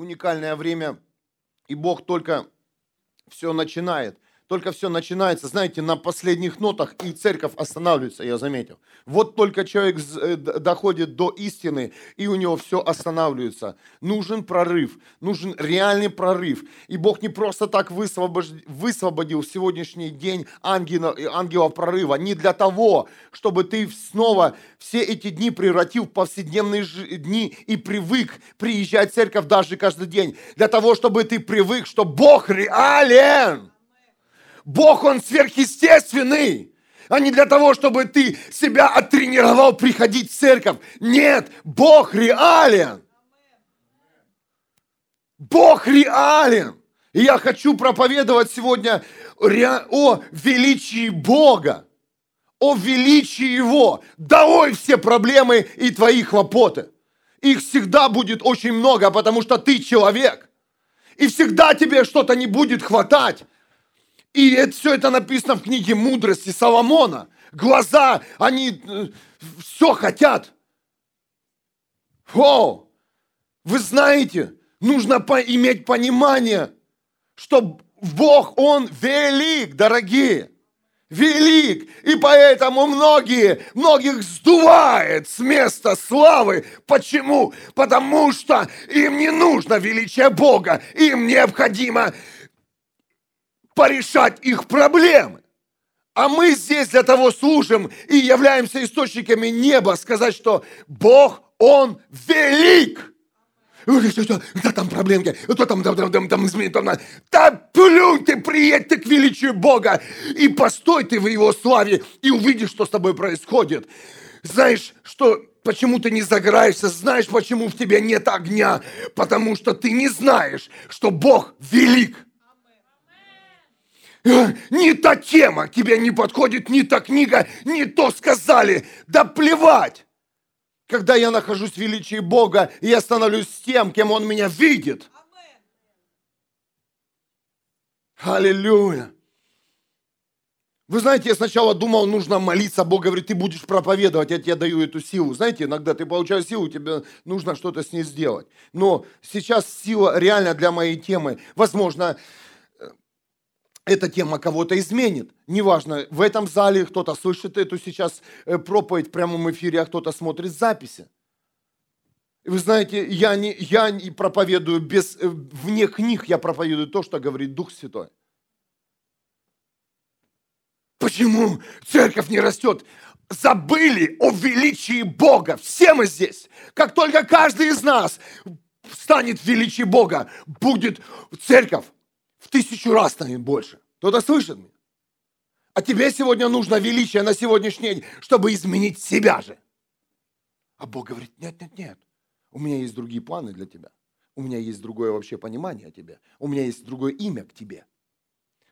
уникальное время, и Бог только все начинает – только все начинается, знаете, на последних нотах, и церковь останавливается, я заметил. Вот только человек э, доходит до истины, и у него все останавливается. Нужен прорыв, нужен реальный прорыв. И Бог не просто так высвободил в сегодняшний день ангела, ангелов прорыва, не для того, чтобы ты снова все эти дни превратил в повседневные дни и привык приезжать в церковь даже каждый день. Для того, чтобы ты привык, что Бог реален. Бог, Он сверхъестественный, а не для того, чтобы ты себя оттренировал приходить в церковь. Нет, Бог реален. Бог реален. И я хочу проповедовать сегодня о величии Бога, о величии Его. Долой все проблемы и твои хлопоты. Их всегда будет очень много, потому что ты человек. И всегда тебе что-то не будет хватать. И это, все это написано в книге мудрости Соломона. Глаза, они э, все хотят. О, вы знаете, нужно по иметь понимание, что Бог, Он велик, дорогие. Велик. И поэтому многие, многих сдувает с места славы. Почему? Потому что им не нужно величие Бога. Им необходимо порешать их проблемы. А мы здесь для того служим и являемся источниками неба, сказать, что Бог, Он велик. Да там проблемки, кто там, там, там, там, там, там, там, да плюнь ты, приедь ты к величию Бога и постой ты в Его славе и увидишь, что с тобой происходит. Знаешь, что почему ты не загораешься, знаешь, почему в тебе нет огня, потому что ты не знаешь, что Бог велик. Не та тема тебе не подходит, не та книга, не то сказали. Да плевать! Когда я нахожусь в величии Бога, я становлюсь тем, кем Он меня видит. Аллилуйя. Вы знаете, я сначала думал, нужно молиться, Бог говорит, ты будешь проповедовать, я тебе даю эту силу. Знаете, иногда ты получаешь силу, тебе нужно что-то с ней сделать. Но сейчас сила реально для моей темы. Возможно, эта тема кого-то изменит. Неважно, в этом зале кто-то слышит эту сейчас э, проповедь в прямом эфире, а кто-то смотрит записи. Вы знаете, я не, я не проповедую без, э, вне книг, я проповедую то, что говорит Дух Святой. Почему церковь не растет? Забыли о величии Бога. Все мы здесь. Как только каждый из нас станет в величии Бога, будет церковь в тысячу раз станет больше. Кто-то слышит меня? А тебе сегодня нужно величие на сегодняшний день, чтобы изменить себя же. А Бог говорит, нет, нет, нет. У меня есть другие планы для тебя. У меня есть другое вообще понимание о тебе. У меня есть другое имя к тебе.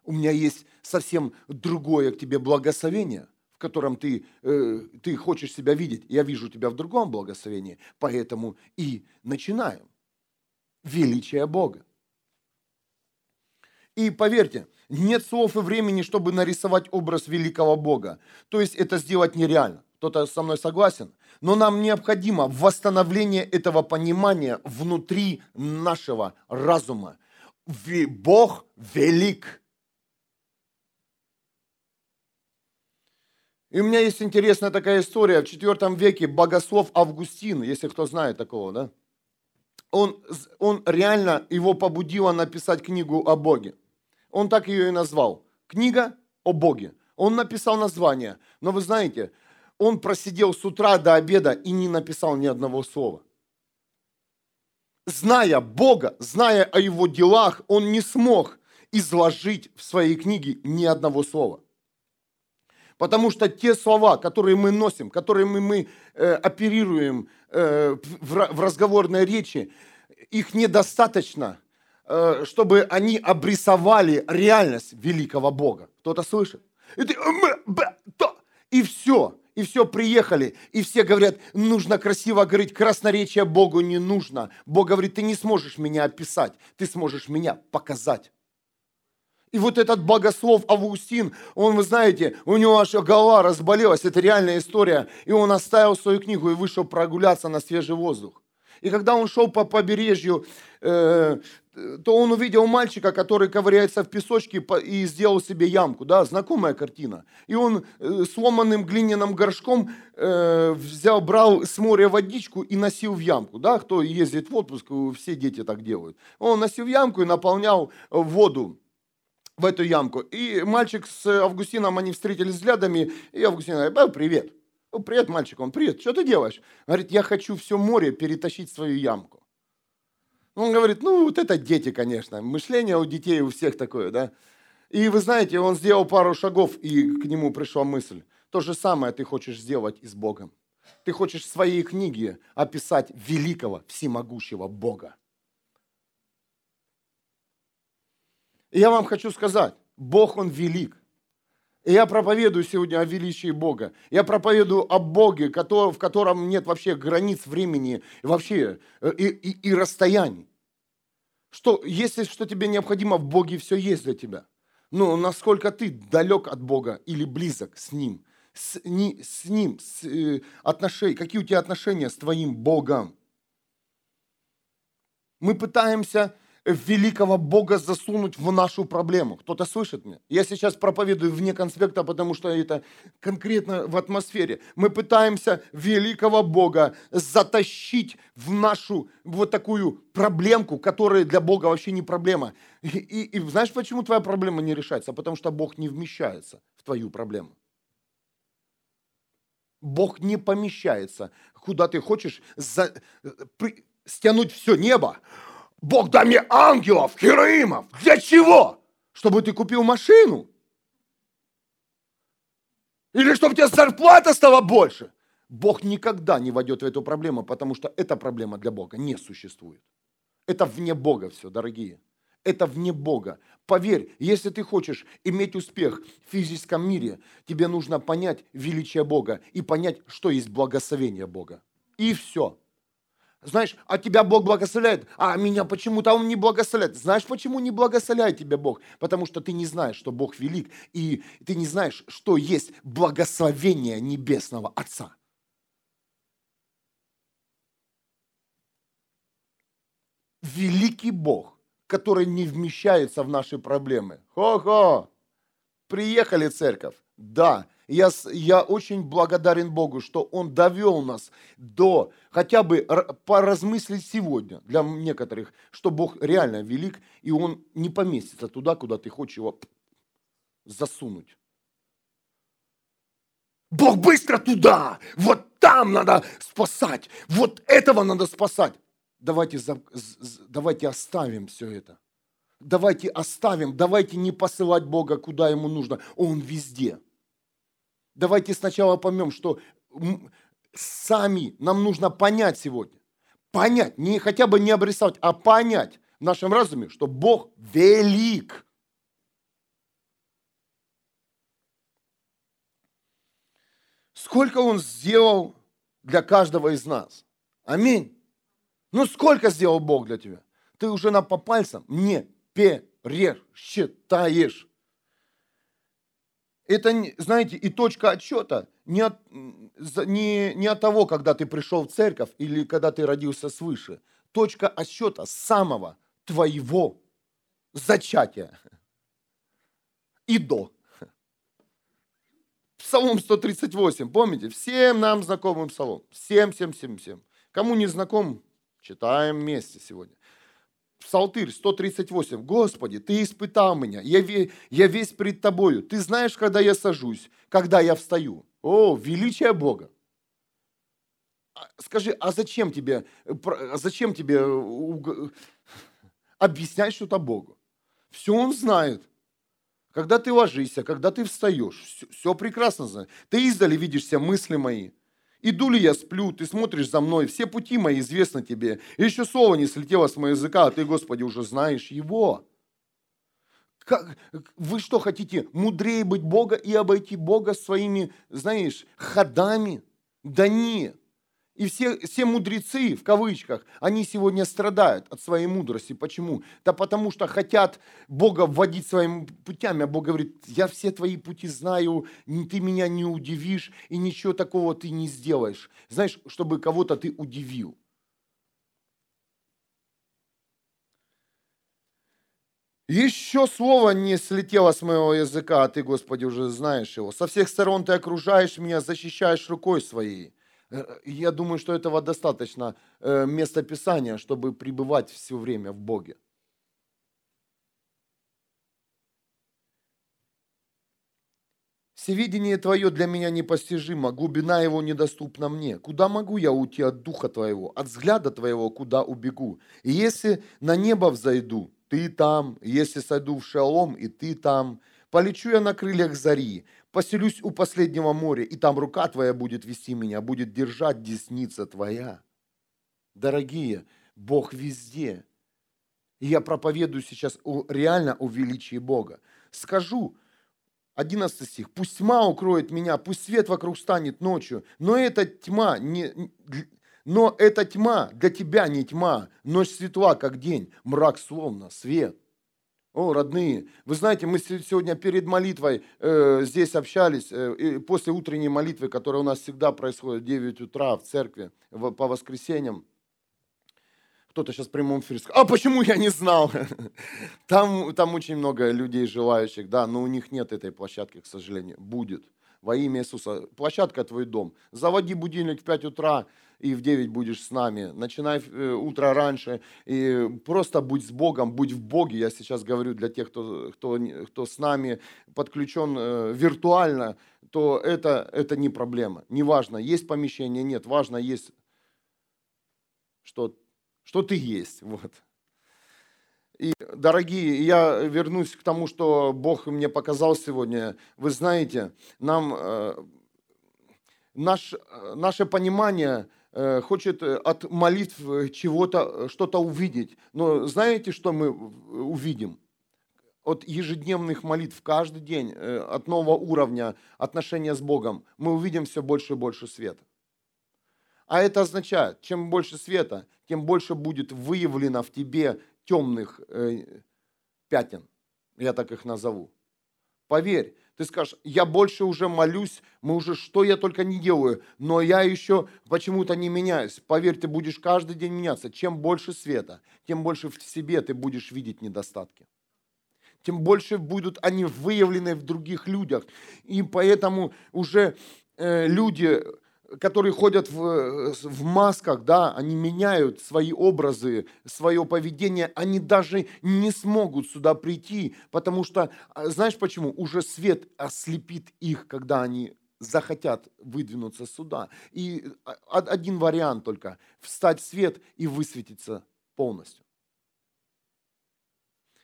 У меня есть совсем другое к тебе благословение, в котором ты, э, ты хочешь себя видеть. Я вижу тебя в другом благословении. Поэтому и начинаем. Величие Бога. И поверьте, нет слов и времени, чтобы нарисовать образ великого Бога. То есть это сделать нереально. Кто-то со мной согласен? Но нам необходимо восстановление этого понимания внутри нашего разума. Бог велик. И у меня есть интересная такая история. В IV веке богослов Августин, если кто знает такого, да? Он, он реально его побудило написать книгу о Боге. Он так ее и назвал. Книга о Боге. Он написал название. Но вы знаете, он просидел с утра до обеда и не написал ни одного слова. Зная Бога, зная о его делах, он не смог изложить в своей книге ни одного слова. Потому что те слова, которые мы носим, которыми мы э, оперируем э, в, в разговорной речи, их недостаточно чтобы они обрисовали реальность великого Бога. Кто-то слышит? И, ты, и все, и все, приехали, и все говорят, нужно красиво говорить, красноречие Богу не нужно. Бог говорит, ты не сможешь меня описать, ты сможешь меня показать. И вот этот богослов Августин, он, вы знаете, у него аж голова разболелась, это реальная история, и он оставил свою книгу и вышел прогуляться на свежий воздух. И когда он шел по побережью, э, то он увидел мальчика, который ковыряется в песочке и сделал себе ямку, да, знакомая картина. И он э, сломанным глиняным горшком э, взял, брал с моря водичку и носил в ямку, да, кто ездит в отпуск, все дети так делают. Он носил в ямку и наполнял воду в эту ямку. И мальчик с Августином, они встретились взглядами, и Августин говорит, привет. Ну, привет, мальчик, он, привет, что ты делаешь? Говорит, я хочу все море перетащить в свою ямку. Он говорит, ну, вот это дети, конечно. Мышление у детей у всех такое, да. И вы знаете, он сделал пару шагов, и к нему пришла мысль. То же самое ты хочешь сделать и с Богом. Ты хочешь в своей книге описать великого, всемогущего Бога. И я вам хочу сказать, Бог, Он велик. И я проповедую сегодня о величии Бога. Я проповедую о Боге, в котором нет вообще границ времени вообще э, и, и, и расстояний. Что, если что тебе необходимо в Боге, все есть для тебя. Но насколько ты далек от Бога или близок с Ним, с, не, с Ним, с, э, отношения, какие у тебя отношения с твоим Богом. Мы пытаемся великого Бога засунуть в нашу проблему. Кто-то слышит меня? Я сейчас проповедую вне конспекта, потому что это конкретно в атмосфере. Мы пытаемся великого Бога затащить в нашу вот такую проблемку, которая для Бога вообще не проблема. И, и, и знаешь, почему твоя проблема не решается? Потому что Бог не вмещается в твою проблему. Бог не помещается, куда ты хочешь за, э, при, стянуть все небо, Бог дай мне ангелов, хероимов. Для чего? Чтобы ты купил машину? Или чтобы у тебя зарплата стала больше? Бог никогда не войдет в эту проблему, потому что эта проблема для Бога не существует. Это вне Бога все, дорогие. Это вне Бога. Поверь, если ты хочешь иметь успех в физическом мире, тебе нужно понять величие Бога и понять, что есть благословение Бога. И все. Знаешь, а тебя Бог благословляет, а меня почему-то Он не благословляет. Знаешь, почему не благословляет тебя Бог? Потому что ты не знаешь, что Бог велик, и ты не знаешь, что есть благословение Небесного Отца. Великий Бог, который не вмещается в наши проблемы. Хо-хо! Приехали, церковь. Да, я, я очень благодарен Богу, что Он довел нас до хотя бы поразмыслить сегодня для некоторых, что Бог реально велик, и Он не поместится туда, куда ты хочешь его засунуть. Бог быстро туда! Вот там надо спасать! Вот этого надо спасать! Давайте, давайте оставим все это. Давайте оставим, давайте не посылать Бога, куда ему нужно. Он везде. Давайте сначала поймем, что сами нам нужно понять сегодня. Понять, не хотя бы не обрисовать, а понять в нашем разуме, что Бог велик. Сколько Он сделал для каждого из нас. Аминь. Ну сколько сделал Бог для тебя? Ты уже на по пальцам не пересчитаешь это, знаете, и точка отсчета не от, не, не от того, когда ты пришел в церковь или когда ты родился свыше. Точка отсчета самого твоего зачатия и до. Псалом 138, помните? Всем нам знакомым псалом. Всем, всем, всем, всем. Кому не знаком, читаем вместе сегодня. Псалтырь 138. Господи, Ты испытал меня, я, я весь пред Тобою. Ты знаешь, когда я сажусь, когда я встаю. О, величие Бога. А, скажи, а зачем тебе, а зачем тебе объяснять что-то Богу? Все Он знает. Когда ты ложишься, когда ты встаешь, все, все прекрасно знает. Ты издали видишь все мысли мои. Иду ли я сплю, ты смотришь за мной, все пути мои известны тебе. Еще слово не слетело с моего языка, а ты, Господи, уже знаешь его. Как, вы что хотите, мудрее быть Бога и обойти Бога своими, знаешь, ходами? Да нет. И все, все мудрецы, в кавычках, они сегодня страдают от своей мудрости. Почему? Да потому что хотят Бога вводить своими путями. А Бог говорит, я все твои пути знаю, ты меня не удивишь, и ничего такого ты не сделаешь. Знаешь, чтобы кого-то ты удивил. Еще слово не слетело с моего языка, а ты, Господи, уже знаешь его. Со всех сторон ты окружаешь меня, защищаешь рукой своей. Э, я думаю, что этого достаточно э, места Писания, чтобы пребывать все время в Боге. Всевидение Твое для меня непостижимо, глубина его недоступна мне. Куда могу я уйти от Духа Твоего, от взгляда Твоего, куда убегу? И если на небо взойду, Ты там, если сойду в шалом, и Ты там. Полечу я на крыльях зари, поселюсь у последнего моря, и там рука Твоя будет вести меня, будет держать десница Твоя. Дорогие, Бог везде. И я проповедую сейчас о, реально о величии Бога. Скажу, 11 стих. «Пусть тьма укроет меня, пусть свет вокруг станет ночью, но эта тьма не, но эта тьма для тебя не тьма, ночь светла, как день, мрак словно свет». О, родные, вы знаете, мы сегодня перед молитвой э, здесь общались, э, после утренней молитвы, которая у нас всегда происходит в 9 утра в церкви в, по воскресеньям, кто-то сейчас в прямом эфире скажет, а почему я не знал? Там, там очень много людей желающих, да, но у них нет этой площадки, к сожалению. Будет. Во имя Иисуса. Площадка твой дом. Заводи будильник в 5 утра, и в 9 будешь с нами. Начинай э, утро раньше, и просто будь с Богом, будь в Боге. Я сейчас говорю для тех, кто, кто, кто с нами подключен э, виртуально, то это, это не проблема. Неважно, есть помещение, нет. Важно, есть что что ты есть. Вот. И, дорогие, я вернусь к тому, что Бог мне показал сегодня. Вы знаете, нам э, наш, наше понимание э, хочет от молитв чего-то, что-то увидеть. Но знаете, что мы увидим? От ежедневных молитв каждый день, э, от нового уровня отношения с Богом, мы увидим все больше и больше света. А это означает, чем больше света, тем больше будет выявлено в тебе темных э, пятен. Я так их назову. Поверь, ты скажешь, я больше уже молюсь, мы уже что я только не делаю, но я еще почему-то не меняюсь. Поверь, ты будешь каждый день меняться. Чем больше света, тем больше в себе ты будешь видеть недостатки. Тем больше будут они выявлены в других людях. И поэтому уже э, люди которые ходят в, в масках, да, они меняют свои образы, свое поведение, они даже не смогут сюда прийти, потому что, а, знаешь почему? Уже свет ослепит их, когда они захотят выдвинуться сюда. И а, один вариант только – встать в свет и высветиться полностью.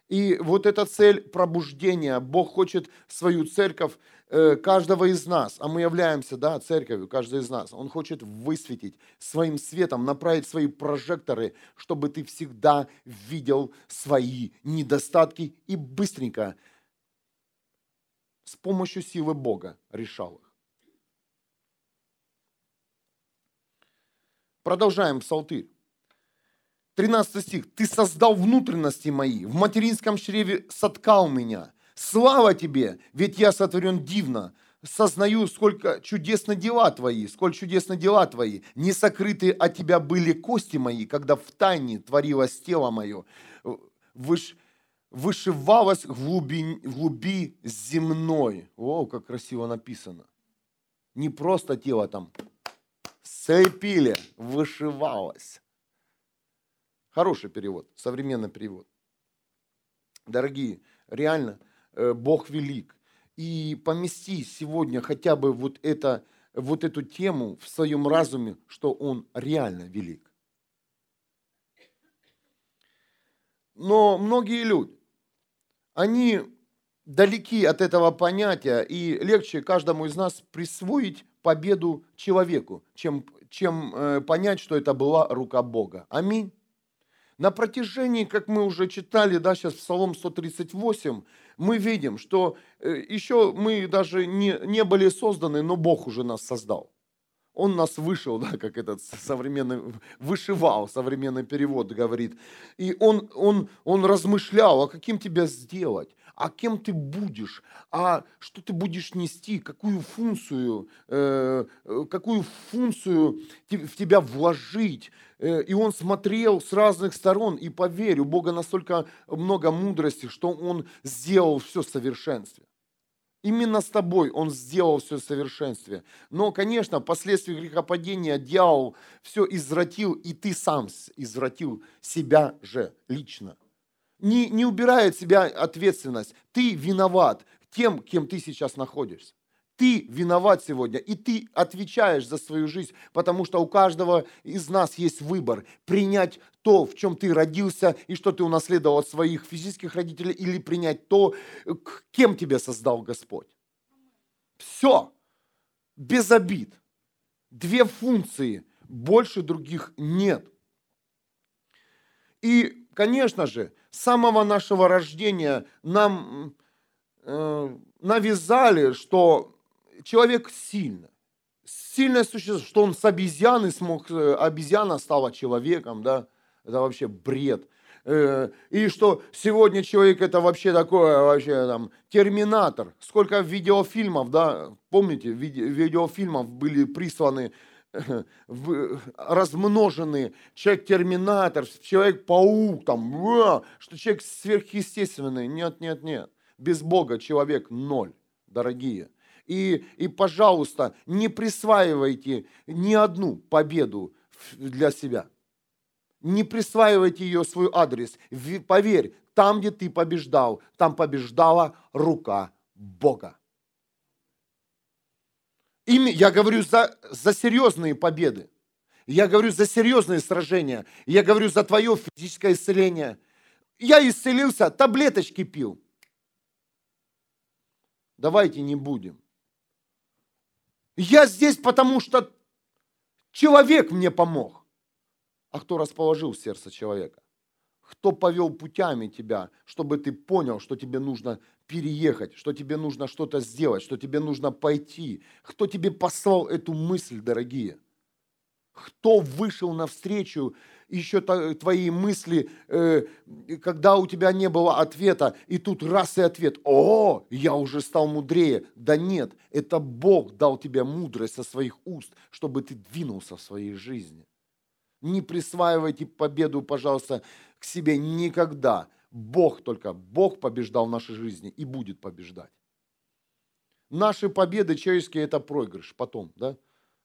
И вот эта цель пробуждения. Бог хочет свою церковь, э, каждого из нас, а мы являемся да, церковью, каждый из нас. Он хочет высветить своим светом, направить свои прожекторы, чтобы ты всегда видел свои недостатки и быстренько с помощью силы Бога решал их. Продолжаем псалтырь. 13 стих. «Ты создал внутренности мои, в материнском чреве соткал меня. Слава тебе, ведь я сотворен дивно. Сознаю, сколько чудесны дела твои, сколько чудесны дела твои. Не сокрыты от тебя были кости мои, когда в тайне творилось тело мое. Выш, вышивалось в глуби, в глуби земной». О, как красиво написано. Не просто тело там слепили, вышивалось. Хороший перевод, современный перевод. Дорогие, реально, Бог велик. И помести сегодня хотя бы вот, это, вот эту тему в своем разуме, что Он реально велик. Но многие люди, они далеки от этого понятия, и легче каждому из нас присвоить победу человеку, чем, чем э, понять, что это была рука Бога. Аминь. На протяжении, как мы уже читали, да, сейчас в Псалом 138, мы видим, что э, еще мы даже не, не были созданы, но Бог уже нас создал. Он нас вышел, да, как этот современный, вышивал, современный перевод говорит. И он, он, он размышлял, а каким тебя сделать? А кем ты будешь, а что ты будешь нести, какую функцию, э, э какую функцию в тебя вложить. Э, и он смотрел с разных сторон, и поверь, у Бога настолько много мудрости, что он сделал все в совершенстве. Именно с тобой Он сделал все в совершенстве. Но, конечно, последствия грехопадения дьявол все извратил, и ты сам извратил себя же лично. Не, не убирает себя ответственность. Ты виноват тем, кем ты сейчас находишься. Ты виноват сегодня, и ты отвечаешь за свою жизнь, потому что у каждого из нас есть выбор принять то, в чем ты родился и что ты унаследовал от своих физических родителей, или принять то, кем тебя создал Господь. Все, без обид. Две функции, больше других нет. И, конечно же, с самого нашего рождения нам э, навязали, что человек сильно. Сильное существо, что он с обезьяны смог, э, обезьяна стала человеком, да, это вообще бред. Э, и что сегодня человек это вообще такое, вообще там, терминатор. Сколько видеофильмов, да, помните, видеофильмов были присланы размножены, человек-терминатор, человек-паук, там, что человек сверхъестественный. Нет, нет, нет. Без Бога человек ноль, дорогие. И, и, пожалуйста, не присваивайте ни одну победу для себя. Не присваивайте ее свой адрес. Поверь, там, где ты побеждал, там побеждала рука Бога. Ими, я говорю за, за серьезные победы. Я говорю за серьезные сражения. Я говорю за твое физическое исцеление. Я исцелился, таблеточки пил. Давайте не будем. Я здесь, потому что человек мне помог. А кто расположил сердце человека? Кто повел путями тебя, чтобы ты понял, что тебе нужно переехать, что тебе нужно что-то сделать, что тебе нужно пойти? Кто тебе послал эту мысль, дорогие? Кто вышел навстречу еще твои мысли, э, когда у тебя не было ответа, и тут раз и ответ, о, я уже стал мудрее. Да нет, это Бог дал тебе мудрость со своих уст, чтобы ты двинулся в своей жизни. Не присваивайте победу, пожалуйста, себе никогда. Бог только, Бог побеждал в нашей жизни и будет побеждать. Наши победы человеческие – это проигрыш потом, да?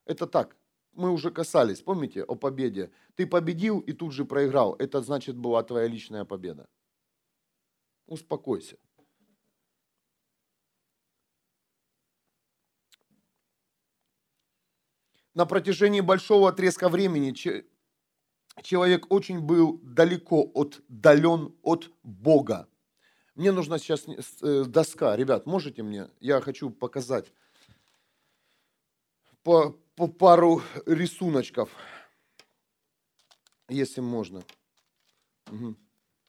Это так, мы уже касались, помните, о победе. Ты победил и тут же проиграл. Это значит была твоя личная победа. Успокойся. На протяжении большого отрезка времени человек очень был далеко отдален от Бога. Мне нужна сейчас э, доска. Ребят, можете мне? Я хочу показать по, по пару рисуночков, если можно. Угу.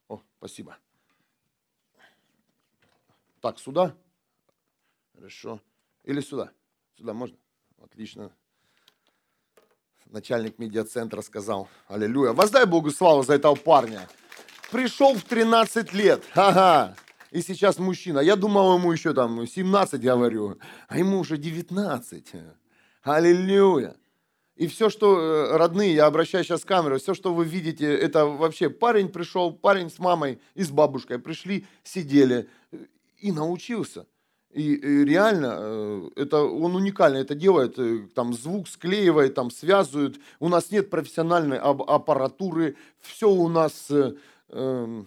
О, спасибо. Так, сюда? Хорошо. Или сюда? Сюда можно? Отлично. Начальник медиацентра сказал, аллилуйя. Воздай Богу славу за этого парня. Пришел в 13 лет. Ага. И сейчас мужчина. Я думал, ему еще там 17, говорю. А ему уже 19. Аллилуйя. И все, что, э, родные, я обращаюсь сейчас к камеру, все, что вы видите, это вообще парень пришел, парень с мамой и с бабушкой пришли, сидели э, и научился. И, и реально, э, это, он уникально это делает, там звук склеивает, там связывает. У нас нет профессиональной аппаратуры, все у нас э,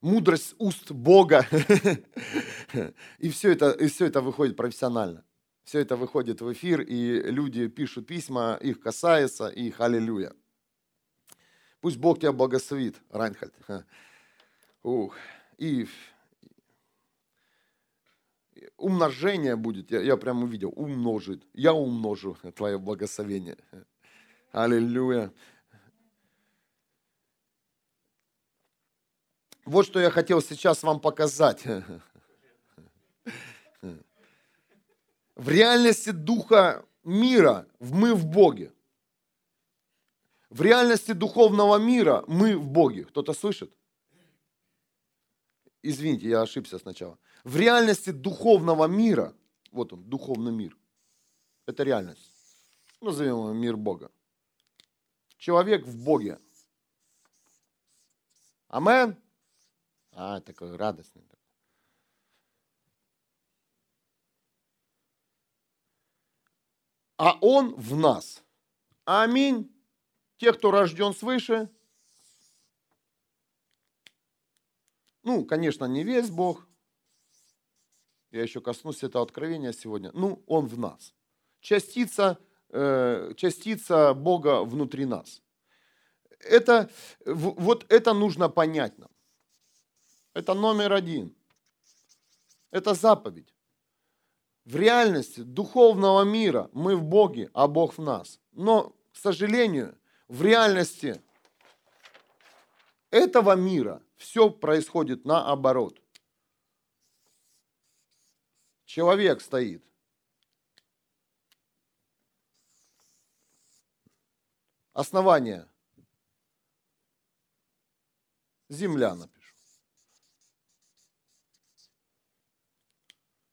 мудрость уст Бога. И все это, и все это выходит профессионально все это выходит в эфир, и люди пишут письма, их касается, и аллилуйя. Пусть Бог тебя благословит, Райнхальд. Ух. И умножение будет, я, я прямо увидел, умножит. Я умножу твое благословение. Аллилуйя. Вот что я хотел сейчас вам показать. в реальности духа мира мы в Боге. В реальности духовного мира мы в Боге. Кто-то слышит? извините, я ошибся сначала. В реальности духовного мира, вот он, духовный мир, это реальность. Назовем его мир Бога. Человек в Боге. Амен. А, такой радостный. А Он в нас. Аминь. Те, кто рожден свыше. Ну, конечно, не весь Бог. Я еще коснусь этого откровения сегодня. Ну, Он в нас. Частица, э, частица Бога внутри нас. Это, вот это нужно понять нам. Это номер один. Это заповедь. В реальности духовного мира мы в Боге, а Бог в нас. Но, к сожалению, в реальности этого мира все происходит наоборот. Человек стоит. Основание. Земля, например.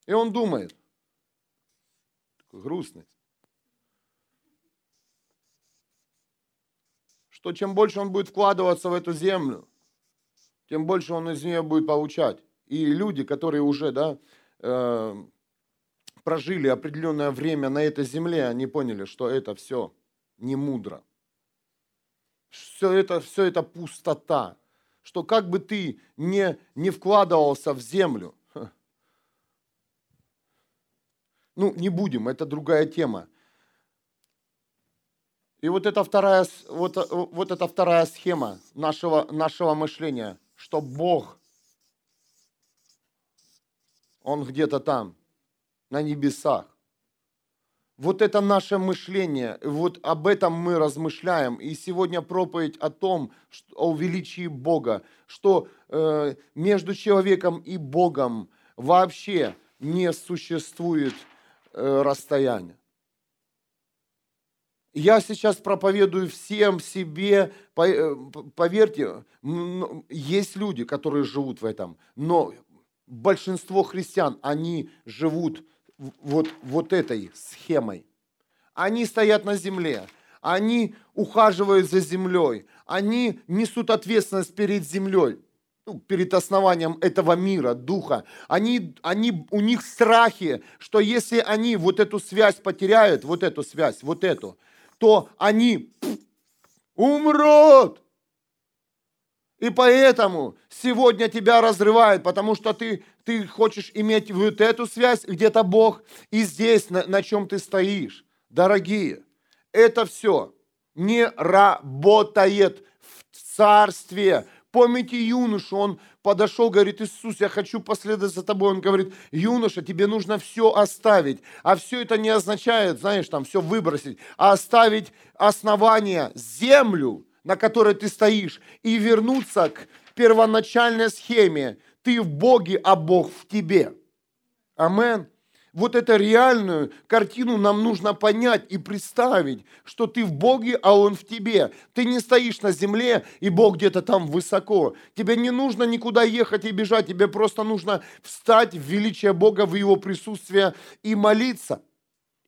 И он думает, такой грустный, что чем больше он будет вкладываться в эту землю, тем больше он из нее будет получать. И люди, которые уже да, э, прожили определенное время на этой земле, они поняли, что это все не мудро. Все это, все это пустота. Что как бы ты не, не вкладывался в землю, Ну, не будем, это другая тема. И вот эта вторая, вот, вот эта вторая схема нашего, нашего мышления, что Бог, Он где-то там, на небесах. Вот это наше мышление, вот об этом мы размышляем. И сегодня проповедь о том, что, о величии Бога, что э, между человеком и Богом вообще не существует Э, расстояние. Я сейчас проповедую всем себе, э, поверьте, есть люди, которые живут в этом, но большинство христиан, они живут вот, вот этой схемой. Они стоят на земле, они ухаживают за землей, они несут ответственность перед землей ну, перед основанием этого мира, духа, они, они, у них страхи, что если они вот эту связь потеряют, вот эту связь, вот эту, то они умрут. И поэтому сегодня тебя разрывает, потому что ты, ты хочешь иметь вот эту связь, где-то Бог, и здесь, на, на чем ты стоишь. Дорогие, это все не работает в царстве Помните юношу, он подошел, говорит, Иисус, я хочу последовать за тобой. Он говорит, юноша, тебе нужно все оставить. А все это не означает, знаешь, там все выбросить, а оставить основание, землю, на которой ты стоишь, и вернуться к первоначальной схеме. Ты в Боге, а Бог в тебе. Амен вот эту реальную картину нам нужно понять и представить, что ты в Боге, а Он в тебе. Ты не стоишь на земле, и Бог где-то там высоко. Тебе не нужно никуда ехать и бежать, тебе просто нужно встать в величие Бога, в Его присутствие и молиться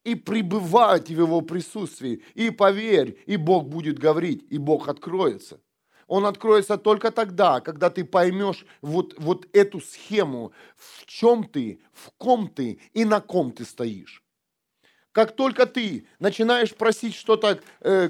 и пребывать в Его присутствии. И поверь, и Бог будет говорить, и Бог откроется. Он откроется только тогда, когда ты поймешь вот, вот эту схему, в чем ты, в ком ты и на ком ты стоишь. Как только ты начинаешь просить что-то э,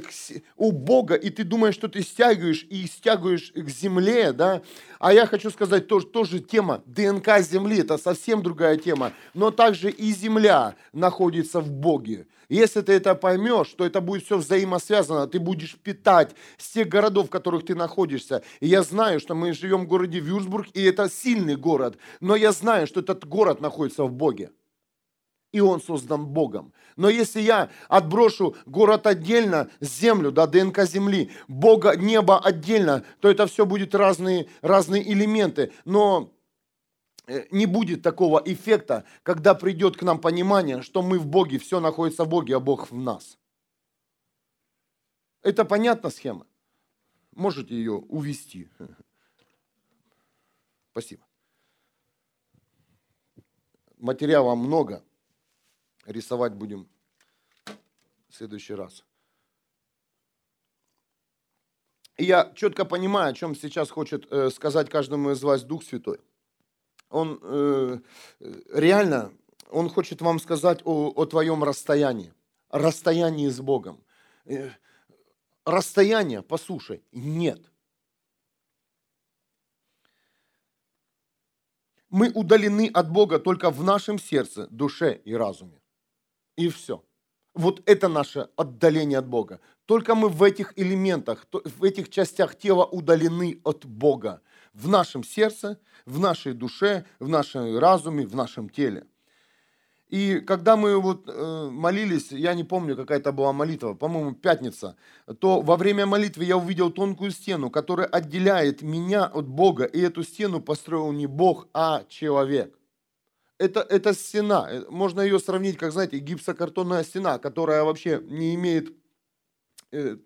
у Бога, и ты думаешь, что ты стягиваешь и стягиваешь к земле, да, а я хочу сказать, тоже, тоже тема. ДНК Земли, это совсем другая тема, но также и Земля находится в Боге. Если ты это поймешь, то это будет все взаимосвязано, ты будешь питать с тех городов, в которых ты находишься. И я знаю, что мы живем в городе Вюрсбург, и это сильный город, но я знаю, что этот город находится в Боге и он создан Богом. Но если я отброшу город отдельно, землю, да, ДНК земли, Бога, небо отдельно, то это все будет разные, разные элементы. Но э, не будет такого эффекта, когда придет к нам понимание, что мы в Боге, все находится в Боге, а Бог в нас. Это понятна схема? Можете ее увести. Спасибо. Материала много. Рисовать будем в следующий раз. И я четко понимаю, о чем сейчас хочет э, сказать каждому из вас Дух Святой. Он э, реально, он хочет вам сказать о, о твоем расстоянии, расстоянии с Богом. Э, расстояния, послушай, нет. Мы удалены от Бога только в нашем сердце, душе и разуме. И все. Вот это наше отдаление от Бога. Только мы в этих элементах, в этих частях тела удалены от Бога. В нашем сердце, в нашей душе, в нашем разуме, в нашем теле. И когда мы вот э, молились, я не помню, какая это была молитва, по-моему, пятница, то во время молитвы я увидел тонкую стену, которая отделяет меня от Бога, и эту стену построил не Бог, а человек. Это, это стена, э, можно ее сравнить, как, знаете, гипсокартонная стена, которая вообще не имеет Э,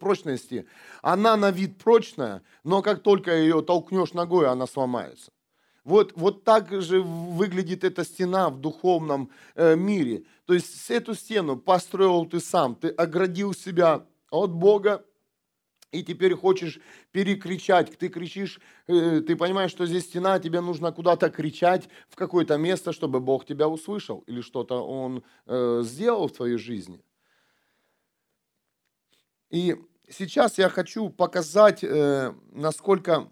прочности, она на вид прочная, но как только ее толкнешь ногой, она сломается. Вот, вот так же выглядит эта стена в духовном э, мире. То есть эту стену построил ты сам, ты оградил себя от Бога, и теперь хочешь перекричать, ты кричишь, э, ты понимаешь, что здесь стена, тебе нужно куда-то кричать в какое-то место, чтобы Бог тебя услышал, или что-то Он э, сделал в твоей жизни. И сейчас я хочу показать, э, насколько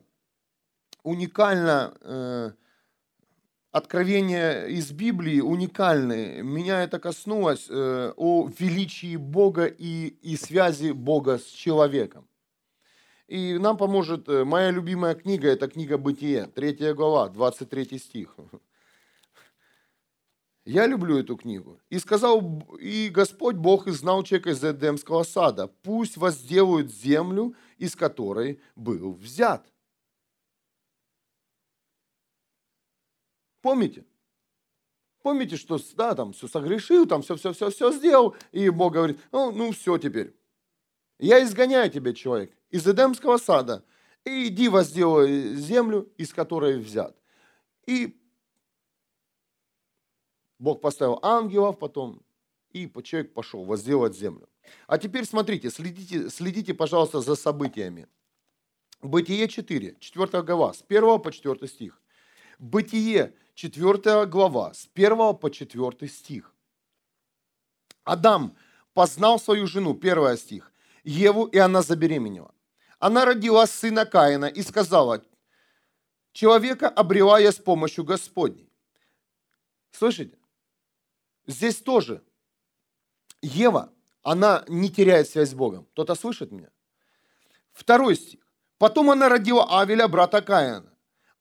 уникально откровение из Библии, уникальное. Меня это коснулось о величии Бога и, и связи Бога с человеком. И нам поможет моя любимая книга, это книга Бытие, 3 глава, 23 стих. Я люблю эту книгу. И сказал, и Господь Бог изгнал человека из Эдемского сада. Пусть возделают землю, из которой был взят. Помните? Помните, что да, там все согрешил, там все, все, все, все сделал, и Бог говорит, ну, ну все теперь. Я изгоняю тебя, человек, из Эдемского сада, и иди возделай землю, из которой взят. И Бог поставил ангелов потом, и человек пошел возделать землю. А теперь смотрите, следите, следите, пожалуйста, за событиями. Бытие 4, 4 глава, с 1 по 4 стих. Бытие 4 глава, с 1 по 4 стих. Адам познал свою жену, 1 стих, Еву, и она забеременела. Она родила сына Каина и сказала, человека обрела я с помощью Господней. Слышите? Здесь тоже Ева, она не теряет связь с Богом. Кто-то слышит меня? Второй стих. Потом она родила Авеля, брата Каина.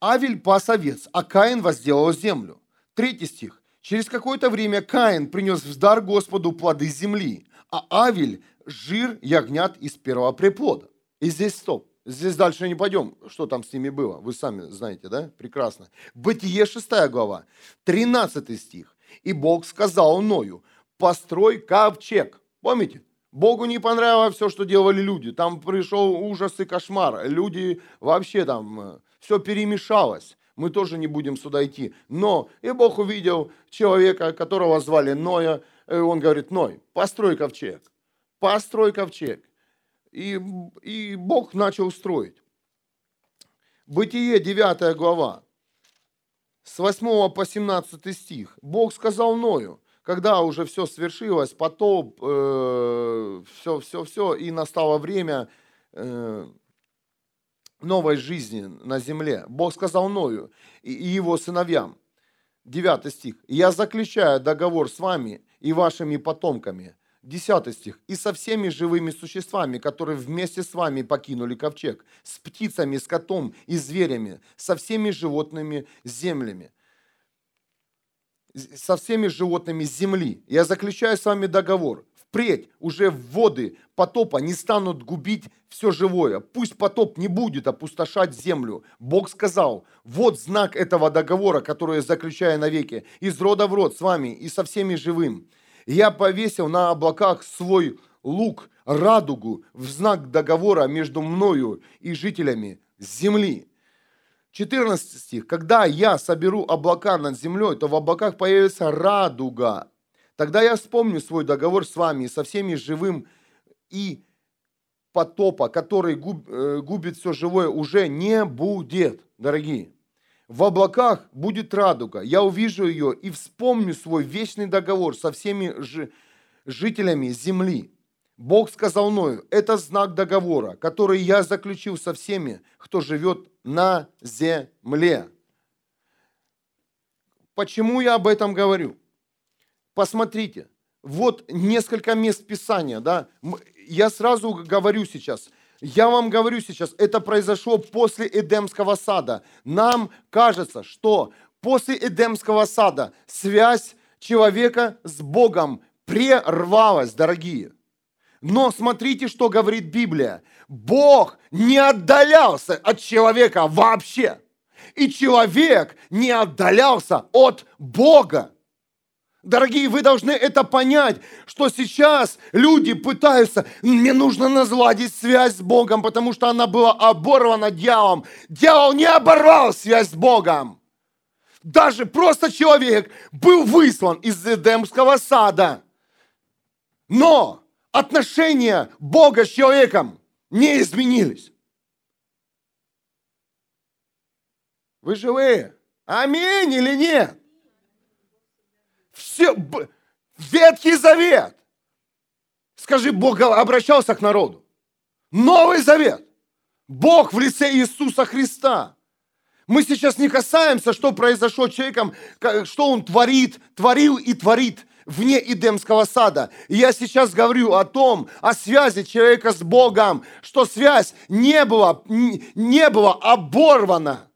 Авель пас овец, а Каин возделал землю. Третий стих. Через какое-то время Каин принес в дар Господу плоды земли, а Авель – жир ягнят из первого приплода. И здесь стоп. Здесь дальше не пойдем, что там с ними было. Вы сами знаете, да? Прекрасно. Бытие 6 глава, 13 стих. И Бог сказал Ною, построй ковчег. Помните? Богу не понравилось все, что делали люди. Там пришел ужас и кошмар. Люди вообще там, э, все перемешалось. Мы тоже не будем сюда идти. Но и Бог увидел человека, которого звали Ноя. И он говорит, Ной, построй ковчег. Построй ковчег. И, и Бог начал строить. Бытие 9 глава с 8 по 17 стих. Бог сказал Ною, когда уже все свершилось, потоп, э, все, все, все, и настало время э, новой жизни на земле. Бог сказал Ною и, его сыновьям, 9 стих, «Я заключаю договор с вами и вашими потомками, 10 стих. «И со всеми живыми существами, которые вместе с вами покинули ковчег, с птицами, с котом и зверями, со всеми животными землями, со всеми животными земли. Я заключаю с вами договор. Впредь уже воды потопа не станут губить все живое. Пусть потоп не будет опустошать землю. Бог сказал, вот знак этого договора, который я заключаю навеки, из рода в род с вами и со всеми живым я повесил на облаках свой лук, радугу, в знак договора между мною и жителями земли. 14 стих. «Когда я соберу облака над землей, то в облаках появится радуга. Тогда я вспомню свой договор с вами и со всеми живым и потопа, который э, губит все живое, уже не будет, дорогие. В облаках будет радуга, я увижу ее и вспомню свой вечный договор со всеми жителями земли. Бог сказал мною, это знак договора, который я заключил со всеми, кто живет на земле. Почему я об этом говорю? Посмотрите, вот несколько мест Писания, да, я сразу говорю сейчас, я вам говорю сейчас, это произошло после Эдемского сада. Нам кажется, что после Эдемского сада связь человека с Богом прервалась, дорогие. Но смотрите, что говорит Библия. Бог не отдалялся от человека вообще. И человек не отдалялся от Бога. Дорогие, вы должны это понять, что сейчас люди пытаются, мне нужно наладить связь с Богом, потому что она была оборвана дьяволом. Дьявол не оборвал связь с Богом. Даже просто человек был выслан из Эдемского сада. Но отношения Бога с человеком не изменились. Вы живые? Аминь или нет? Все, Ветхий Завет. Скажи, Бог обращался к народу. Новый Завет. Бог в лице Иисуса Христа. Мы сейчас не касаемся, что произошло человеком, что он творит, творил и творит вне Эдемского сада. И я сейчас говорю о том, о связи человека с Богом, что связь не была, не была оборвана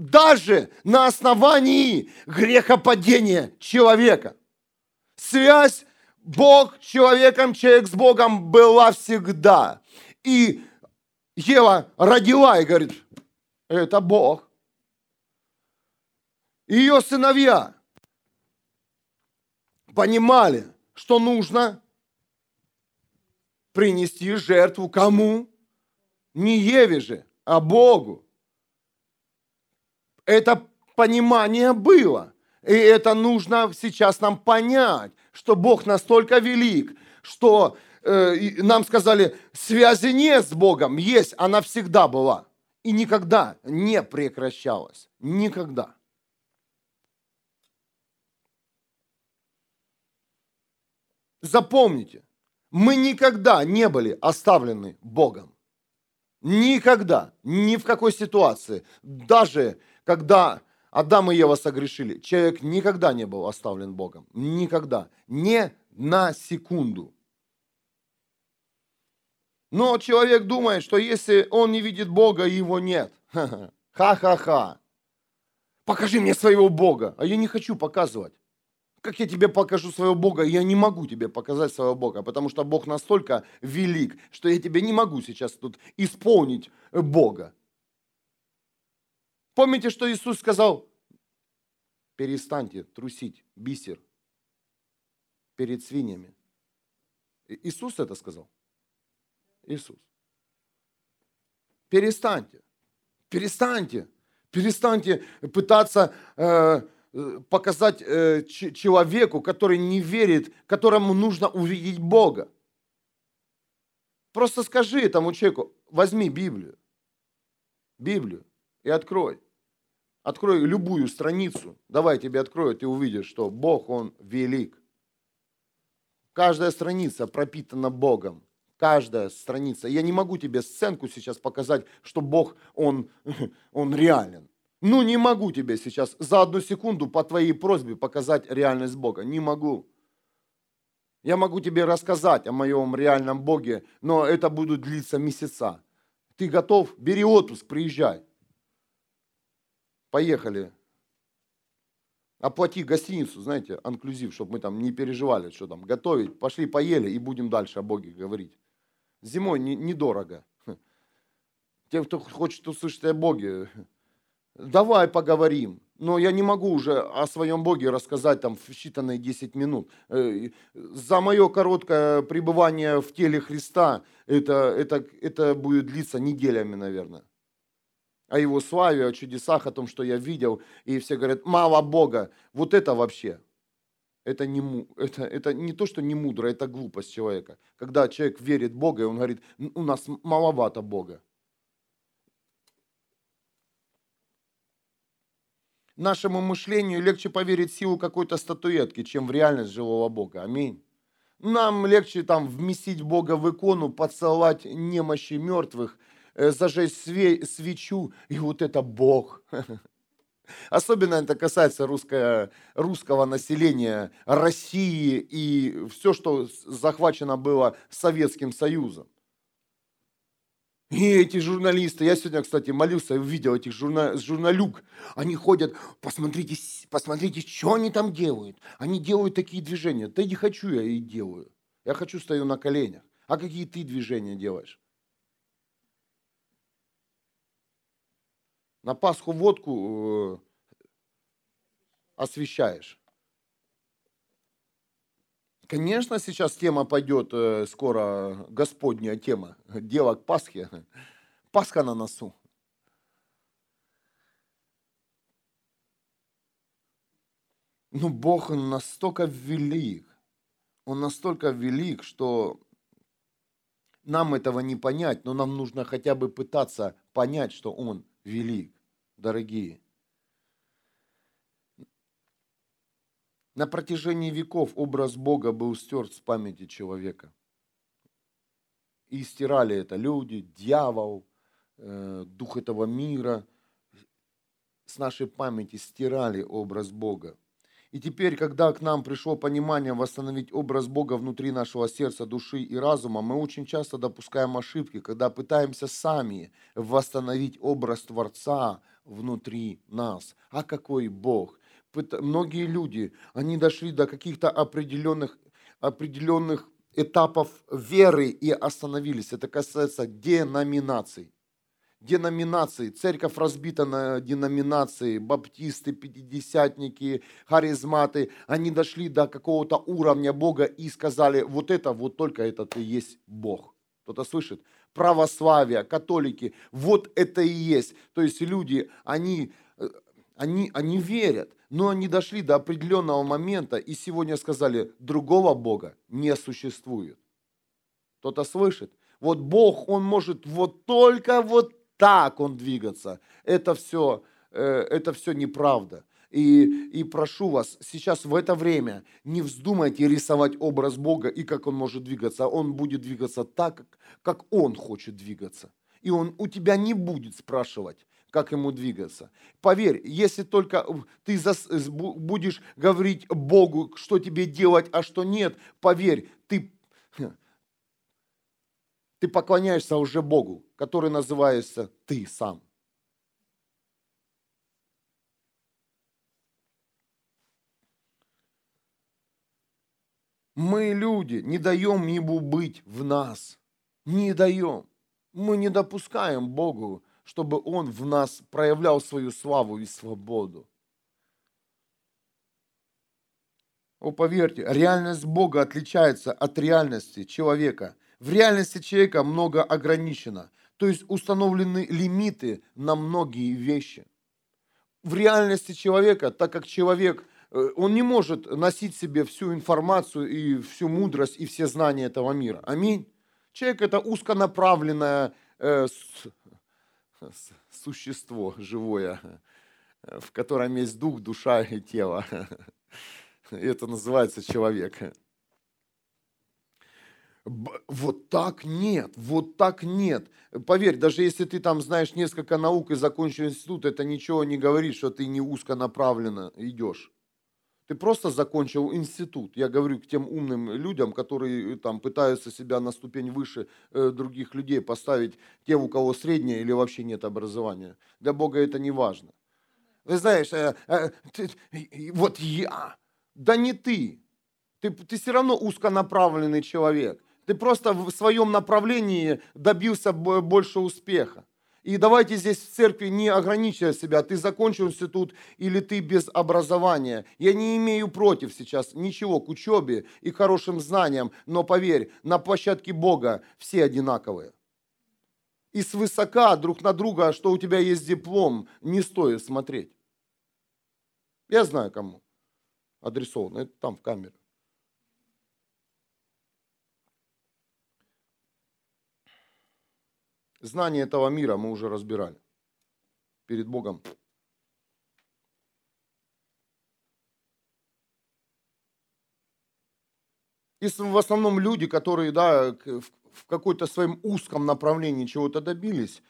даже на основании грехопадения человека. Связь Бог с человеком, человек с Богом была всегда. И Ева родила и говорит, это Бог. Ее сыновья понимали, что нужно принести жертву кому? Не Еве же, а Богу. Это понимание было. И это нужно сейчас нам понять, что Бог настолько велик, что э, нам сказали, связи нет с Богом, есть, она всегда была. И никогда не прекращалась. Никогда. Запомните, мы никогда не были оставлены Богом. Никогда, ни в какой ситуации. Даже когда Адам и Ева согрешили, человек никогда не был оставлен Богом. Никогда. Не на секунду. Но человек думает, что если он не видит Бога, его нет. Ха-ха-ха. Покажи мне своего Бога. А я не хочу показывать. Как я тебе покажу своего Бога? Я не могу тебе показать своего Бога, потому что Бог настолько велик, что я тебе не могу сейчас тут исполнить Бога. Помните, что Иисус сказал? Перестаньте трусить бисер перед свиньями. Иисус это сказал? Иисус. Перестаньте. Перестаньте. Перестаньте пытаться э, показать э, человеку, который не верит, которому нужно увидеть Бога. Просто скажи этому человеку, возьми Библию, Библию и открой. Открой любую страницу, давай тебе открою, ты увидишь, что Бог, Он велик. Каждая страница пропитана Богом. Каждая страница. Я не могу тебе сценку сейчас показать, что Бог, Он, он реален. Ну, не могу тебе сейчас за одну секунду по твоей просьбе показать реальность Бога. Не могу. Я могу тебе рассказать о моем реальном Боге, но это будет длиться месяца. Ты готов? Бери отпуск, приезжай. Поехали. Оплати гостиницу, знаете, инклюзив, чтобы мы там не переживали, что там готовить. Пошли, поели и будем дальше о Боге говорить. Зимой недорого. Не Тем, кто хочет услышать о Боге, давай поговорим. Но я не могу уже о своем Боге рассказать там в считанные 10 минут. Э, за мое короткое пребывание в теле Христа это, это, это будет длиться неделями, наверное. О его славе, о чудесах, о том, что я видел. И все говорят, мало Бога. Вот это вообще, это не, это, это не то, что не мудро, это глупость человека. Когда человек верит в Бога, и он говорит, у нас маловато Бога. Нашему мышлению легче поверить в силу какой-то статуэтки, чем в реальность живого Бога. Аминь. Нам легче там вместить Бога в икону, поцеловать немощи мертвых, зажечь свечу, и вот это Бог. Особенно это касается русско, русского населения России и все, что захвачено было Советским Союзом. И эти журналисты, я сегодня, кстати, молился и увидел этих журна, журналюк, они ходят, посмотрите, посмотрите, что они там делают. Они делают такие движения. Да не хочу я и делаю. Я хочу стою на коленях. А какие ты движения делаешь? На Пасху водку э, освещаешь. Конечно, сейчас тема пойдет э, скоро, Господняя тема, дело к Пасхе. Пасха на носу. Ну, Бог настолько велик, Он настолько велик, что нам этого не понять, но нам нужно хотя бы пытаться понять, что Он велик, дорогие. На протяжении веков образ Бога был стерт с памяти человека. И стирали это люди, дьявол, э, дух этого мира. С нашей памяти стирали образ Бога. И теперь, когда к нам пришло понимание восстановить образ Бога внутри нашего сердца, души и разума, мы очень часто допускаем ошибки, когда пытаемся сами восстановить образ Творца внутри нас. А какой Бог? многие люди, они дошли до каких-то определенных, определенных этапов веры и остановились. Это касается деноминаций. Деноминации. Церковь разбита на деноминации. Баптисты, пятидесятники, харизматы. Они дошли до какого-то уровня Бога и сказали, вот это, вот только этот и есть Бог. Кто-то слышит? Православие, католики, вот это и есть. То есть люди, они, э, они, они верят. Но они дошли до определенного момента и сегодня сказали, другого Бога не существует. Кто-то слышит? Вот Бог, Он может вот только вот так Он двигаться. Это все, э, это все неправда. И, и прошу вас, сейчас в это время не вздумайте рисовать образ Бога и как Он может двигаться. Он будет двигаться так, как, как Он хочет двигаться. И Он у тебя не будет спрашивать, как ему двигаться. Поверь, если только ты будешь говорить Богу, что тебе делать, а что нет, поверь, ты, ты поклоняешься уже Богу, который называется ты сам. Мы, люди, не даем ему быть в нас. Не даем. Мы не допускаем Богу чтобы Он в нас проявлял свою славу и свободу. О, поверьте, реальность Бога отличается от реальности человека. В реальности человека много ограничено, то есть установлены лимиты на многие вещи. В реальности человека, так как человек, э, он не может носить себе всю информацию и всю мудрость и все знания этого мира. Аминь. Человек это узконаправленная, э, существо живое, в котором есть дух, душа и тело. И это называется человек. Вот так нет, вот так нет. Поверь, даже если ты там знаешь несколько наук и закончил институт, это ничего не говорит, что ты не узконаправленно идешь. Ты просто закончил институт. Я говорю к тем умным людям, которые э, там пытаются себя на ступень выше э, других людей поставить, те, у кого среднее или вообще нет образования. Для Бога это не важно. Вы знаешь, э, э, ты, вот я, да не ты. Ты, ты все равно узконаправленный человек. Ты просто в своем направлении добился больше успеха. И давайте здесь в церкви не ограничивать себя, ты закончил институт или ты без образования. Я не имею против сейчас ничего к учебе и хорошим знаниям, но поверь, на площадке Бога все одинаковые. и свысока друг на друга, что у тебя есть диплом, не стоит смотреть. Я знаю, кому адресовано. Это там в камере. Знание этого мира мы уже разбирали перед Богом. И в основном люди, которые да, в какой-то своем узком направлении чего-то добились,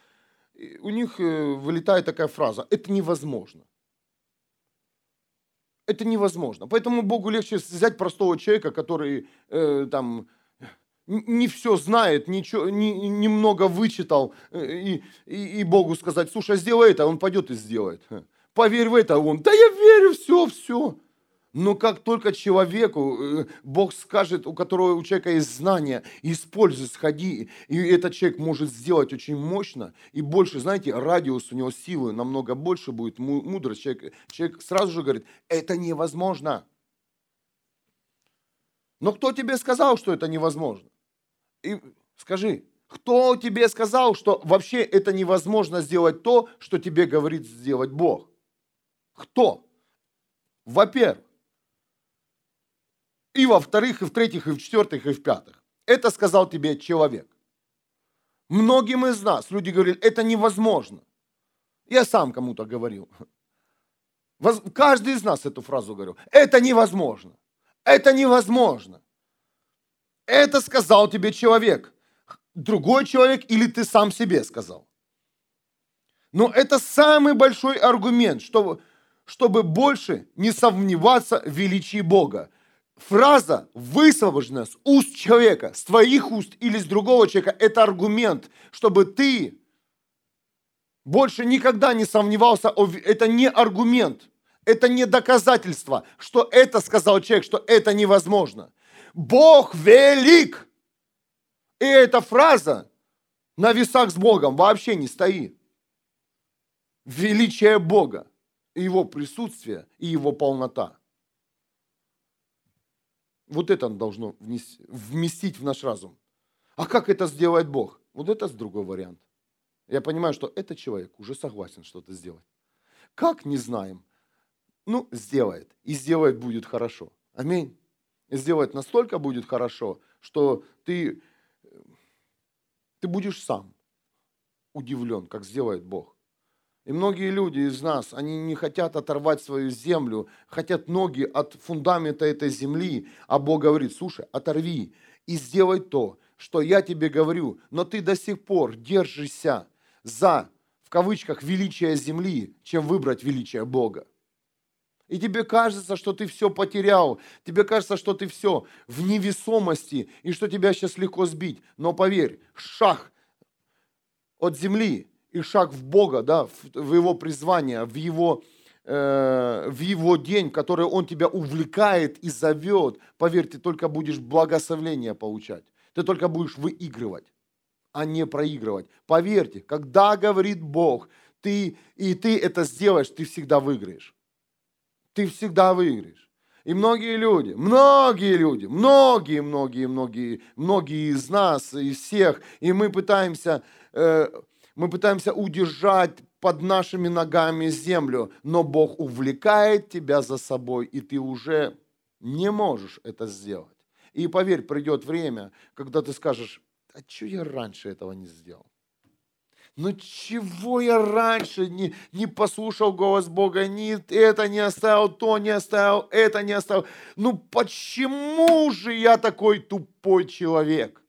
у них э, вылетает такая фраза «это невозможно». Это невозможно. Поэтому Богу легче взять простого человека, который э, там не все знает, ничего, не, немного вычитал, э, и, и, и Богу сказать, слушай, сделай это, он пойдет и сделает. Поверь в это, он, да я верю, все, все. Но как только человеку, э, Бог скажет, у которого у человека есть знания, используй, сходи, и этот человек может сделать очень мощно, и больше, знаете, радиус у него силы намного больше будет, мудрость. Человек, человек сразу же говорит, это невозможно. Но кто тебе сказал, что это невозможно? И скажи, кто тебе сказал, что вообще это невозможно сделать то, что тебе говорит сделать Бог? Кто? Во-первых, и во-вторых, и в-третьих, и в-четвертых, и в-пятых. Это сказал тебе человек. Многим из нас люди говорили, это невозможно. Я сам кому-то говорил. Каждый из нас эту фразу говорил. Это невозможно. Это невозможно. Это сказал тебе человек. Другой человек или ты сам себе сказал. Но это самый большой аргумент, чтобы, чтобы больше не сомневаться в величии Бога фраза, высвобожденная с уст человека, с твоих уст или с другого человека, это аргумент, чтобы ты больше никогда не сомневался, это не аргумент, это не доказательство, что это сказал человек, что это невозможно. Бог велик. И эта фраза на весах с Богом вообще не стоит. Величие Бога, Его присутствие, и Его полнота – вот это должно вместить в наш разум. А как это сделает Бог? Вот это другой вариант. Я понимаю, что этот человек уже согласен что-то сделать. Как, не знаем. Ну, сделает. И сделает будет хорошо. Аминь. И сделает настолько будет хорошо, что ты, ты будешь сам удивлен, как сделает Бог. И многие люди из нас, они не хотят оторвать свою землю, хотят ноги от фундамента этой земли, а Бог говорит, слушай, оторви и сделай то, что я тебе говорю, но ты до сих пор держишься за, в кавычках, величие земли, чем выбрать величие Бога. И тебе кажется, что ты все потерял, тебе кажется, что ты все в невесомости, и что тебя сейчас легко сбить. Но поверь, шаг от земли и шаг в Бога, да, в его призвание, в его, э, в его день, который Он тебя увлекает и зовет, поверь, ты только будешь благословление получать. Ты только будешь выигрывать, а не проигрывать. Поверьте, когда говорит Бог, ты, и ты это сделаешь, ты всегда выиграешь. Ты всегда выиграешь. И многие люди, многие люди, многие, многие, многие, многие из нас, из всех, и мы пытаемся э, мы пытаемся удержать под нашими ногами землю, но Бог увлекает тебя за собой, и ты уже не можешь это сделать. И поверь, придет время, когда ты скажешь, а что я раньше этого не сделал? Ну чего я раньше не, не послушал голос Бога, ни это не оставил, то не оставил, это не оставил. Ну почему же я такой тупой человек?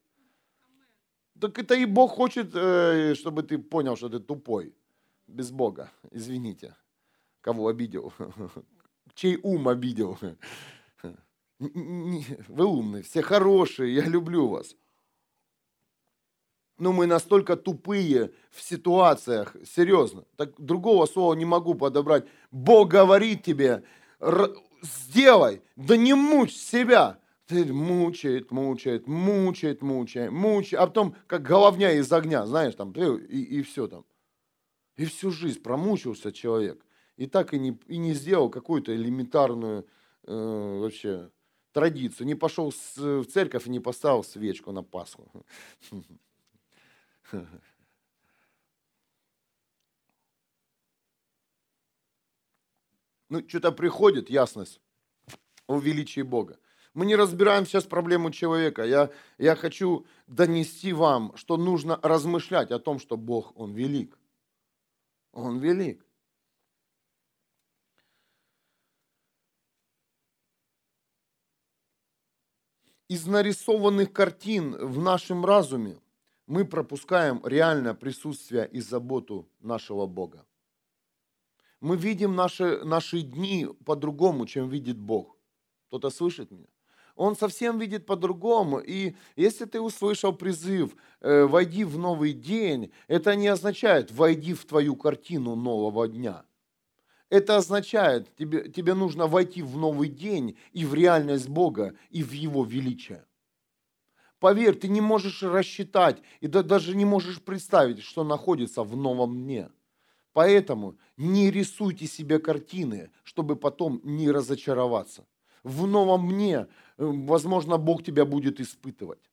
Так это и Бог хочет, э, чтобы ты понял, что ты тупой. Без Бога. Извините. Кого обидел? Чей ум обидел? Вы умные, все хорошие, я люблю вас. Но мы настолько тупые в ситуациях, серьезно. Так другого слова не могу подобрать. Бог говорит тебе, сделай, да не мучь себя мучает, мучает, мучает, мучает, мучает, а потом как головня из огня, знаешь, там, и, и все там. И всю жизнь промучился человек. И так и не, и не сделал какую-то элементарную э, вообще традицию. Не пошел в церковь и не поставил свечку на Пасху. Ну, что-то приходит ясность о величии Бога. Мы не разбираем сейчас проблему человека. Я, я хочу донести вам, что нужно размышлять о том, что Бог, Он велик. Он велик. Из нарисованных картин в нашем разуме – мы пропускаем реальное присутствие и заботу нашего Бога. Мы видим наши, наши дни по-другому, чем видит Бог. Кто-то слышит меня? Он совсем видит по-другому. И если ты услышал призыв э, «войди в новый день», это не означает «войди в твою картину нового дня». Это означает, тебе, тебе нужно войти в новый день и в реальность Бога, и в Его величие. Поверь, ты не можешь рассчитать и даже не можешь представить, что находится в новом дне. Поэтому не рисуйте себе картины, чтобы потом не разочароваться. В новом дне, э, возможно, Бог тебя будет испытывать.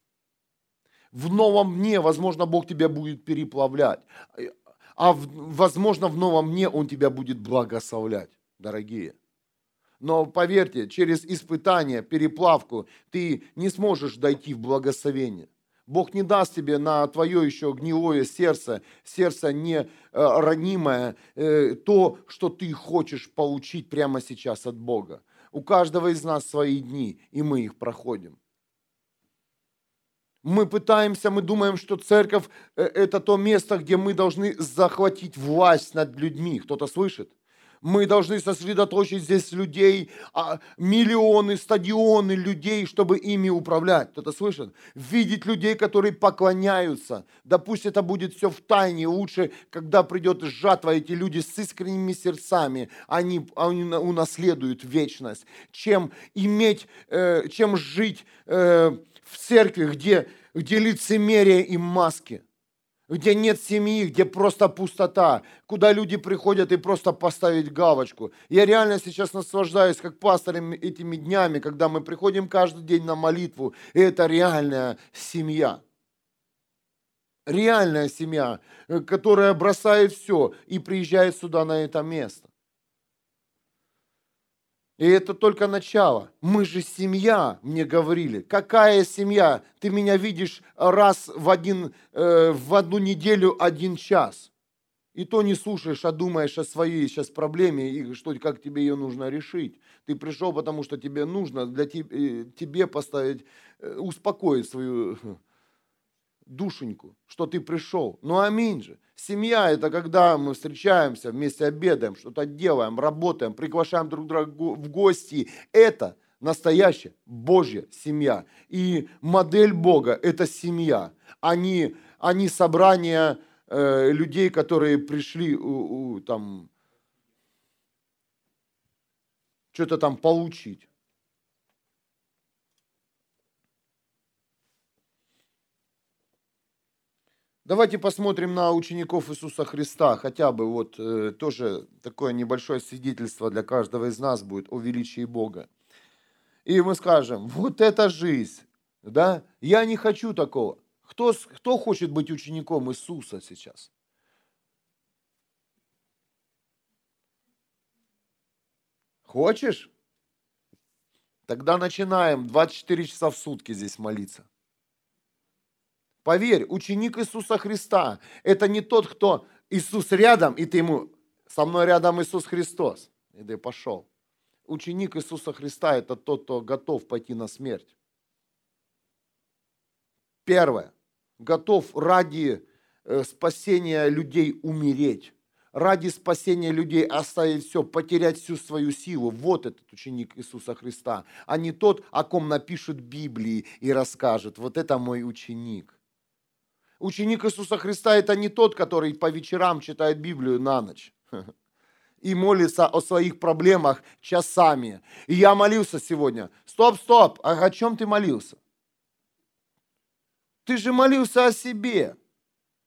В новом дне, возможно, Бог тебя будет переплавлять. А, возможно, в новом дне Он тебя будет благословлять, дорогие. Но поверьте, через испытание, переплавку ты не сможешь дойти в благословение. Бог не даст тебе на твое еще гнилое сердце, сердце не э, ранимое, э, то, что ты хочешь получить прямо сейчас от Бога. У каждого из нас свои дни, и мы их проходим. Мы пытаемся, мы думаем, что церковь э, – это то место, где мы должны захватить власть над людьми. Кто-то слышит? Мы должны сосредоточить здесь людей, а, миллионы, стадионы людей, чтобы ими управлять. Кто-то слышит? Видеть людей, которые поклоняются. Да пусть это будет все в тайне. Лучше, когда придет жатва, эти люди с искренними сердцами, они, они унаследуют вечность, чем иметь, э, чем жить э, в церкви, где, где лицемерие и маски где нет семьи, где просто пустота, куда люди приходят и просто поставить галочку. Я реально сейчас наслаждаюсь как пастором этими днями, когда мы приходим каждый день на молитву, и это реальная семья. Реальная семья, э, которая бросает все и приезжает сюда на это место. И это только начало. Мы же семья, мне говорили. Какая семья? Ты меня видишь раз в, один, э, в одну неделю один час. И то не слушаешь, а думаешь о своей сейчас проблеме и что, как тебе ее нужно решить. Ты пришел, потому что тебе нужно для тебе, э, тебе поставить, э, успокоить свою душеньку, что ты пришел. Ну аминь же. Семья – это когда мы встречаемся, вместе обедаем, что-то делаем, работаем, приглашаем друг друга в гости. Это настоящая Божья семья. И модель Бога – это семья, а не, а не собрание э, людей, которые пришли у, у, там, что-то там получить. Давайте посмотрим на учеников Иисуса Христа, хотя бы вот э, тоже такое небольшое свидетельство для каждого из нас будет о величии Бога. И мы скажем, вот эта жизнь, да, я не хочу такого. Кто, кто хочет быть учеником Иисуса сейчас? Хочешь? Тогда начинаем 24 часа в сутки здесь молиться. Поверь, ученик Иисуса Христа – это не тот, кто Иисус рядом, и ты ему, со мной рядом Иисус Христос. И ты пошел. Ученик Иисуса Христа – это тот, кто готов пойти на смерть. Первое. Готов ради э, спасения людей умереть. Ради спасения людей оставить все, потерять всю свою силу. Вот этот ученик Иисуса Христа, а не тот, о ком напишут Библии и расскажет. Вот это мой ученик. Ученик Иисуса Христа – это не тот, который по вечерам читает Библию на ночь и молится о своих проблемах часами. И я молился сегодня. Стоп, стоп, а о чем ты молился? Ты же молился о себе.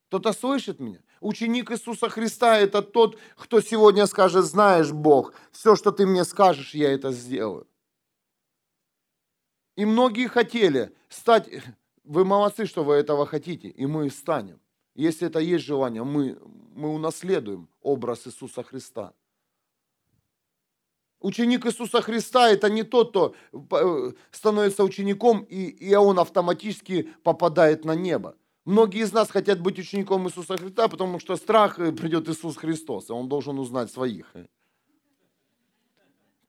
Кто-то слышит меня? Ученик Иисуса Христа – это тот, кто сегодня скажет, знаешь, Бог, все, что ты мне скажешь, я это сделаю. И многие хотели стать вы молодцы, что вы этого хотите, и мы станем. Если это есть желание, мы, мы унаследуем образ Иисуса Христа. Ученик Иисуса Христа – это не тот, кто э, становится учеником, и, и он автоматически попадает на небо. Многие из нас хотят быть учеником Иисуса Христа, потому что страх э, придет Иисус Христос, и он должен узнать своих.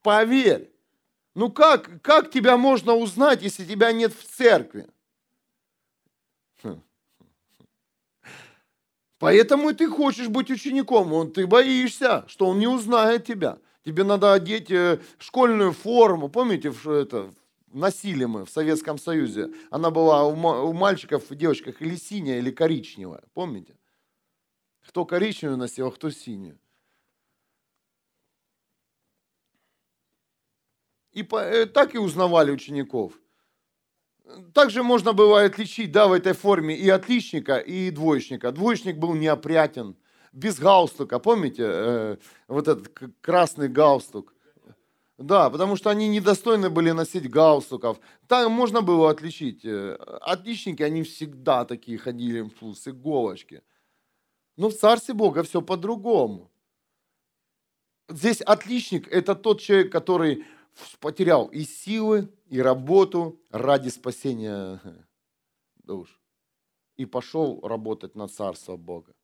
Поверь. Ну как, как тебя можно узнать, если тебя нет в церкви? Поэтому ты хочешь быть учеником, он, ты боишься, что он не узнает тебя. Тебе надо одеть э, школьную форму. Помните, что это носили мы в Советском Союзе? Она была у мальчиков и девочках или синяя, или коричневая. Помните? Кто коричневую носил, а кто синюю. И э, так и узнавали учеников. Также можно было отличить, да, в этой форме и отличника, и двоечника. Двоечник был неопрятен, без галстука, помните, э, вот этот красный галстук. Да, потому что они недостойны были носить галстуков. Там можно было отличить. Э, отличники, они всегда такие ходили с иголочки. Но в Царстве Бога все по-другому. Здесь отличник – это тот человек, который потерял и силы, и работу ради спасения душ. И пошел работать на Царство Бога.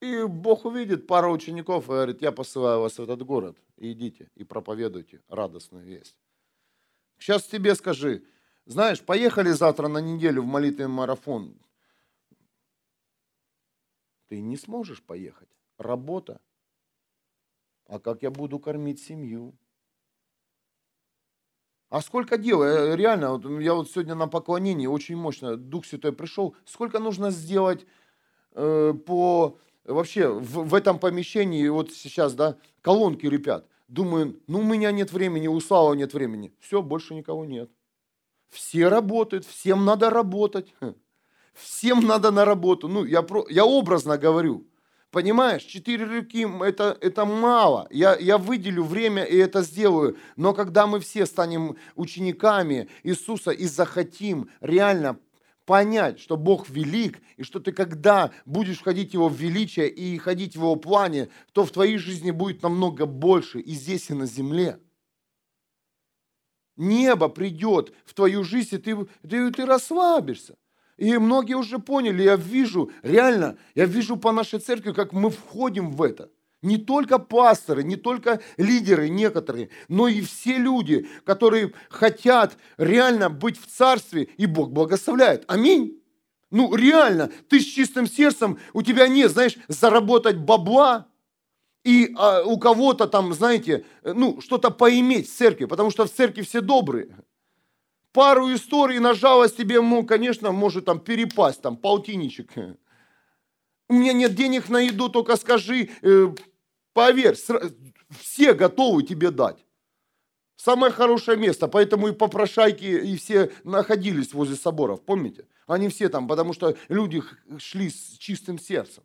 И Бог увидит пару учеников и говорит, я посылаю вас в этот город, идите и проповедуйте радостную весть. Сейчас тебе скажи, знаешь, поехали завтра на неделю в молитвенный марафон. Ты не сможешь поехать. Работа. А как я буду кормить семью? А сколько дел? Э, реально, вот я вот сегодня на поклонении очень мощно, Дух Святой пришел. Сколько нужно сделать э, по вообще в, в этом помещении, вот сейчас, да, колонки репят. Думаю, ну у меня нет времени, у Слава нет времени. Все, больше никого нет. Все работают, всем надо работать. Всем надо на работу. Ну, я, про, я образно говорю. Понимаешь, четыре руки это, это мало. Я, я выделю время и это сделаю. Но когда мы все станем учениками Иисуса и захотим реально понять, что Бог велик, и что ты когда будешь входить в Его величие и ходить в Его плане, то в твоей жизни будет намного больше и здесь, и на земле. Небо придет в твою жизнь, и ты, ты, ты расслабишься. И многие уже поняли, я вижу, реально, я вижу по нашей церкви, как мы входим в это – не только пасторы, не только лидеры некоторые, но и все люди, которые хотят реально быть в царстве, и Бог благословляет. Аминь. Ну, реально, ты с чистым сердцем, у тебя нет, знаешь, заработать бабла, и а, у кого-то там, знаете, ну, что-то поиметь в церкви, потому что в церкви все добрые. Пару историй на жалость тебе, ну, конечно, может там перепасть, там, полтинничек. У меня нет денег на еду, только скажи, э, Поверь, все готовы тебе дать. Самое хорошее место, поэтому и попрошайки, и все находились возле соборов, помните? Они все там, потому что люди шли с чистым сердцем.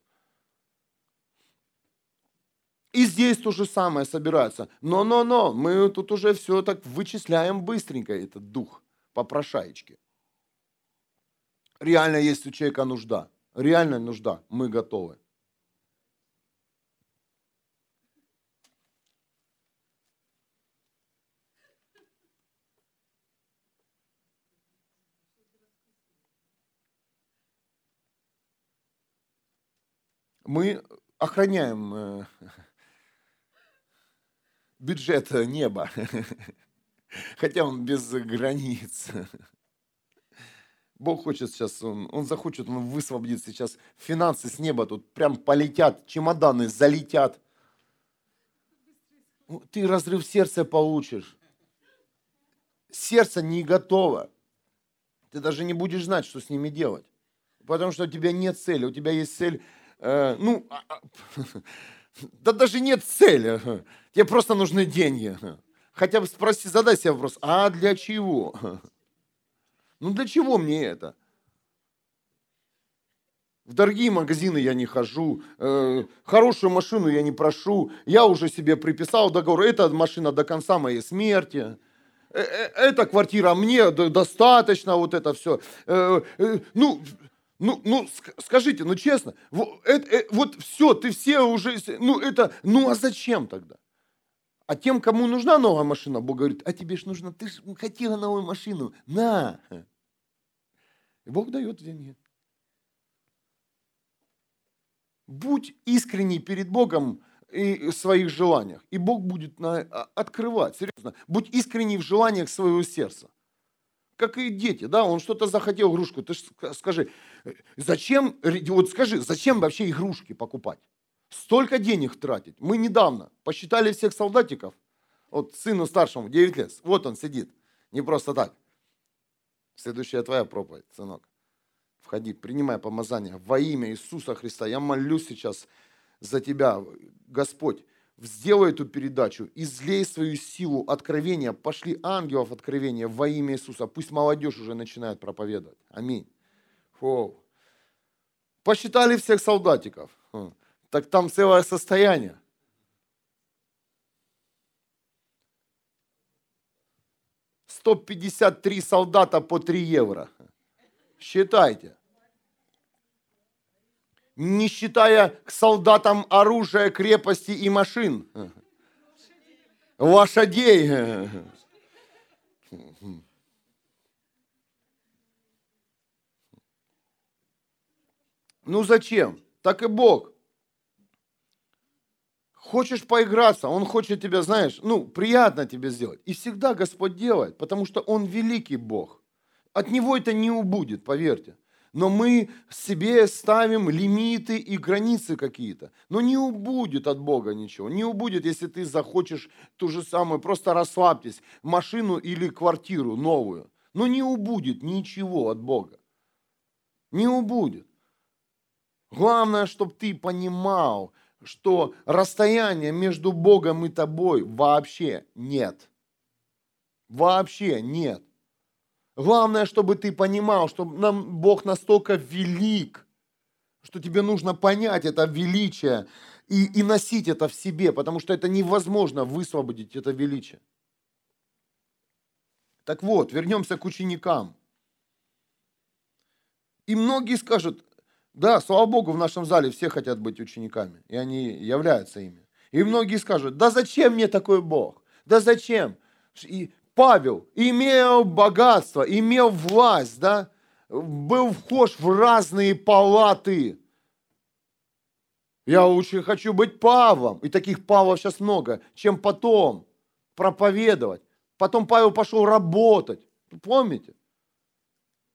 И здесь то же самое собирается. Но-но-но, мы тут уже все так вычисляем быстренько, этот дух попрошаечки. Реально есть у человека нужда. Реальная нужда. Мы готовы. мы охраняем э, бюджет неба, хотя он без границ. Бог хочет сейчас, он, он захочет, он высвободит сейчас финансы с неба, тут прям полетят, чемоданы залетят. Ну, ты разрыв сердца получишь. Сердце не готово. Ты даже не будешь знать, что с ними делать. Потому что у тебя нет цели. У тебя есть цель Э, ну, а, а, да даже нет цели. Тебе просто нужны деньги. Хотя бы спроси, задай себе вопрос, а для чего? Ну для чего мне это? В дорогие магазины я не хожу, э, хорошую машину я не прошу, я уже себе приписал договор, эта машина до конца моей смерти, эта квартира мне достаточно, вот это все. ну, Ну, ну, скажите, ну честно, вот, это, э, вот все, ты все уже, ну это, ну а зачем тогда? А тем, кому нужна новая машина, Бог говорит, а тебе ж нужно, ты же хотела новую машину, на. И Бог дает деньги. Будь искренний перед Богом и в своих желаниях, и Бог будет на, а, открывать, серьезно. Будь искренний в желаниях своего сердца как и дети, да, он что-то захотел игрушку, ты скажи, зачем, вот скажи, зачем вообще игрушки покупать? Столько денег тратить. Мы недавно посчитали всех солдатиков, вот сыну старшему 9 лет, вот он сидит, не просто так. Следующая твоя проповедь, сынок. Входи, принимай помазание во имя Иисуса Христа. Я молюсь сейчас за тебя, Господь сделай эту передачу, излей свою силу откровения, пошли ангелов откровения во имя Иисуса. Пусть молодежь уже начинает проповедовать. Аминь. Фу. Посчитали всех солдатиков. Так там целое состояние. Сто пятьдесят три солдата по три евро. Считайте не считая к солдатам оружия, крепости и машин. Лошадей. Ну зачем? Так и Бог. Хочешь поиграться, Он хочет тебя, знаешь, ну, приятно тебе сделать. И всегда Господь делает, потому что Он великий Бог. От Него это не убудет, поверьте но мы себе ставим лимиты и границы какие-то. Но не убудет от Бога ничего. Не убудет, если ты захочешь ту же самую, просто расслабьтесь, машину или квартиру новую. Но не убудет ничего от Бога. Не убудет. Главное, чтобы ты понимал, что расстояния между Богом и тобой вообще нет. Вообще нет. Главное, чтобы ты понимал, что нам Бог настолько велик, что тебе нужно понять это величие и, и носить это в себе, потому что это невозможно высвободить это величие. Так вот, вернемся к ученикам. И многие скажут, да, слава Богу, в нашем зале все хотят быть учениками, и они являются ими. И многие скажут, да зачем мне такой Бог? Да зачем? И Павел имел богатство, имел власть, да, был вхож в разные палаты. Я лучше хочу быть Павлом, и таких Павлов сейчас много, чем потом проповедовать. Потом Павел пошел работать. Помните?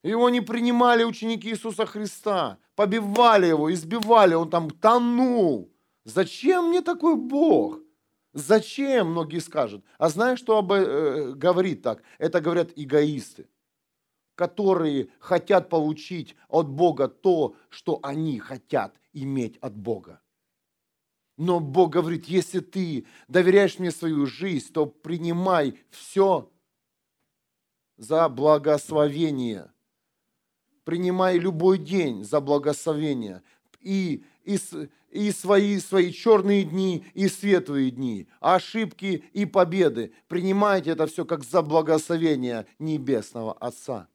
Его не принимали ученики Иисуса Христа, побивали его, избивали, он там тонул. Зачем мне такой Бог? Зачем, многие скажут. А знаешь, что об, э, говорит так? Это говорят эгоисты, которые хотят получить от Бога то, что они хотят иметь от Бога. Но Бог говорит, если ты доверяешь мне свою жизнь, то принимай все за благословение. Принимай любой день за благословение. И, и, и свои, свои черные дни, и светлые дни, ошибки и победы. Принимайте это все как за благословение Небесного Отца.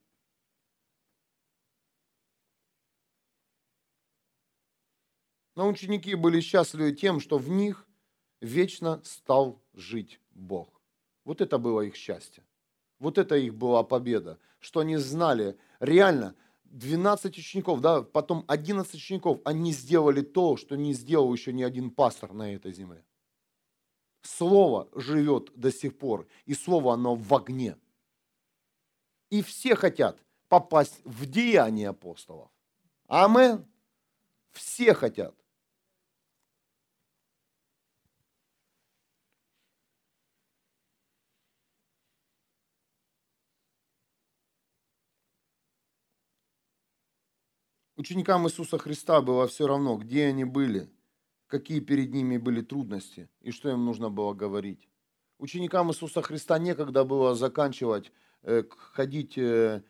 Но ученики были счастливы тем, что в них вечно стал жить Бог. Вот это было их счастье. Вот это их была победа, что они знали реально – 12 учеников, да, потом 11 учеников, они сделали то, что не сделал еще ни один пастор на этой земле. Слово живет до сих пор, и слово оно в огне. И все хотят попасть в деяния апостолов. Амен. Все хотят. Ученикам Иисуса Христа было все равно, где они были, какие перед ними были трудности и что им нужно было говорить. Ученикам Иисуса Христа некогда было заканчивать, э, ходить э,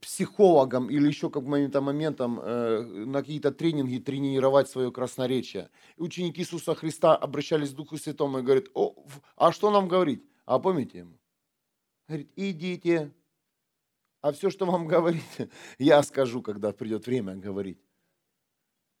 психологом или еще каким-то моментом э, на какие-то тренинги тренировать свое красноречие. И ученики Иисуса Христа обращались к Духу Святому и говорят, О, а что нам говорить? А помните ему? Говорит, идите, А все, что вам говорить, я скажу, когда придет время говорить.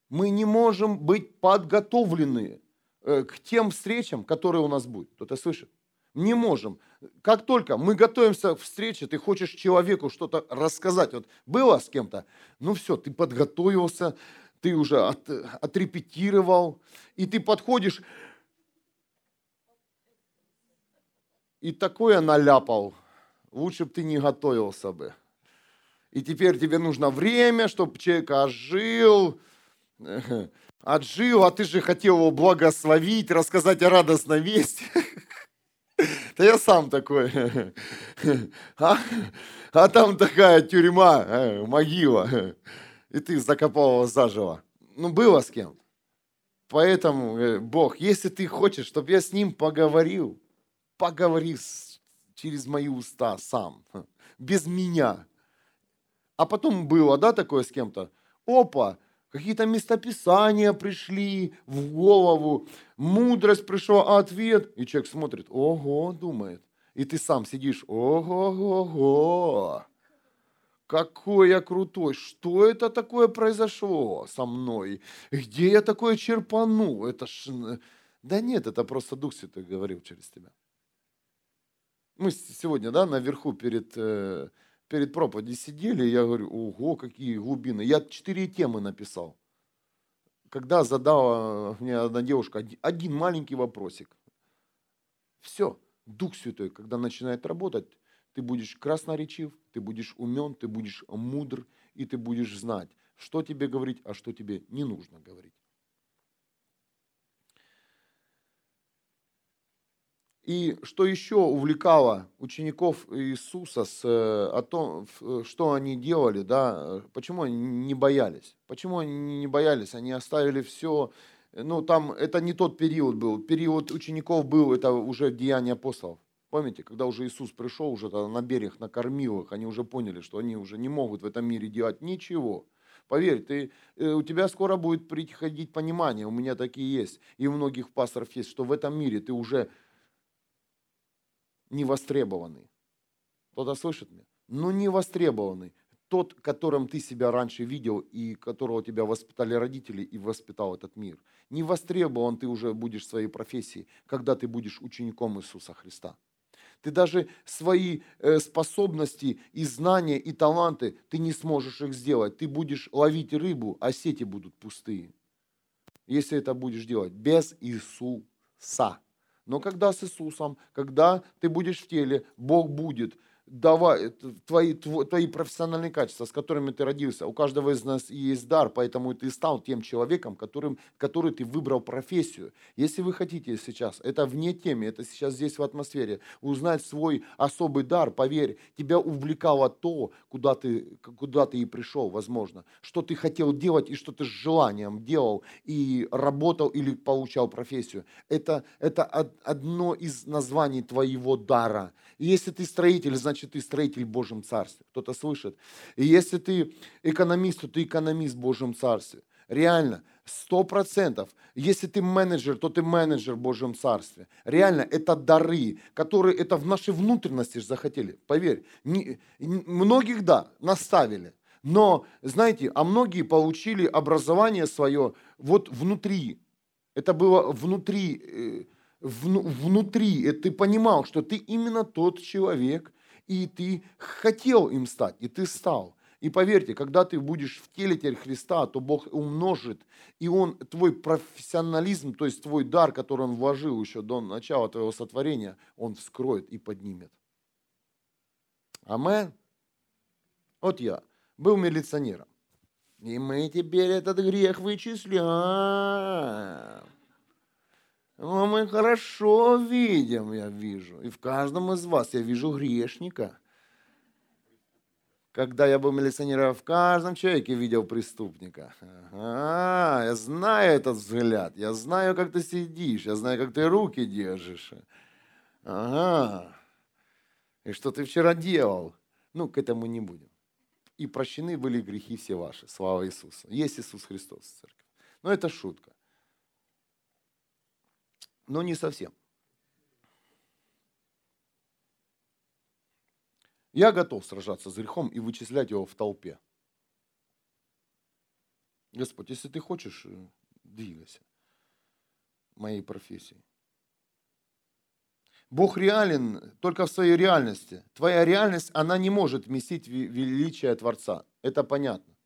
Мы не можем быть подготовлены э, к тем встречам, которые у нас будут. Кто-то слышит? Не можем. Как только мы готовимся к встрече, ты хочешь человеку что-то рассказать. Вот было с кем-то, ну все, ты подготовился, ты уже от, отрепетировал, и ты подходишь, и такое наляпал. Лучше бы ты не готовился бы. И теперь тебе нужно время, чтобы человек ожил, отжил, а ты же хотел его благословить, рассказать о радостной вести. Да я сам такой. А, а там такая тюрьма, э, могила. И ты закопал его заживо. Ну, было с кем. Поэтому, э, Бог, если ты хочешь, чтобы я с ним поговорил, поговори через мои уста сам, без меня. А потом было, да, такое с кем-то? Опа, какие-то местописания пришли в голову, мудрость пришла, ответ. И человек смотрит, ого, думает. И ты сам сидишь, ого-го-го, какой я крутой, что это такое произошло со мной, где я такое черпанул, это ж... Да нет, это просто Дух Святой говорил через тебя. Мы сегодня, да, наверху перед э, перед проповедью сидели, и я говорю, ого, какие глубины. Я четыре темы написал. Когда задала мне одна девушка один маленький вопросик. Все, Дух Святой, когда начинает работать, ты будешь красноречив, ты будешь умен, ты будешь мудр, и ты будешь знать, что тебе говорить, а что тебе не нужно говорить. И что еще увлекало учеников Иисуса с, э, о том, э, что они делали, да, почему они не боялись? Почему они не боялись? Они оставили все, ну там это не тот период был, период учеников был, это уже деяние апостолов. Помните, когда уже Иисус пришел, уже на берег накормил их, они уже поняли, что они уже не могут в этом мире делать ничего. Поверь, ты, э, у тебя скоро будет приходить понимание, у меня такие есть, и у многих пасторов есть, что в этом мире ты уже не востребованный. Кто-то слышит меня? Ну, не востребованный. Тот, которым ты себя раньше видел и которого тебя воспитали родители и воспитал этот мир. Не востребован ты уже будешь в своей профессии, когда ты будешь учеником Иисуса Христа. Ты даже свои э, способности и знания и таланты, ты не сможешь их сделать. Ты будешь ловить рыбу, а сети будут пустые. Если это будешь делать без Иисуса. Но когда с Иисусом, когда ты будешь в теле, Бог будет давай, твои, твои профессиональные качества, с которыми ты родился. У каждого из нас есть дар, поэтому ты стал тем человеком, которым, который ты выбрал профессию. Если вы хотите сейчас, это вне темы, это сейчас здесь в атмосфере, узнать свой особый дар, поверь, тебя увлекало то, куда ты, куда ты и пришел, возможно, что ты хотел делать и что ты с желанием делал и работал или получал профессию. Это, это одно из названий твоего дара. Если ты строитель, значит, значит ты строитель в Божьем Царстве. Кто-то слышит? И если ты экономист, то ты экономист в Божьем Царстве. Реально, сто процентов. Если ты менеджер, то ты менеджер в Божьем Царстве. Реально, это дары, которые это в нашей внутренности же захотели. Поверь, не, многих, да, наставили. Но, знаете, а многие получили образование свое вот внутри. Это было внутри, э, внутри. Ты понимал, что ты именно тот человек, и ты хотел им стать, и ты стал. И поверьте, когда ты будешь в теле теперь Христа, то Бог умножит, и Он, твой профессионализм, то есть твой дар, который Он вложил еще до начала твоего сотворения, Он вскроет и поднимет. Амен. Вот я был милиционером. И мы теперь этот грех вычисляем. Но мы хорошо видим, я вижу. И в каждом из вас я вижу грешника. Когда я был милиционером, в каждом человеке видел преступника. Ага, я знаю этот взгляд, я знаю, как ты сидишь, я знаю, как ты руки держишь. Ага, и что ты вчера делал. Ну, к этому не будем. И прощены были грехи все ваши. Слава Иисусу. Есть Иисус Христос, церковь. Но это шутка но не совсем. Я готов сражаться с грехом и вычислять его в толпе. Господь, если ты хочешь, э, двигайся моей профессии. Бог реален только в своей реальности. Твоя реальность, она не может вместить величие Творца. Это понятно.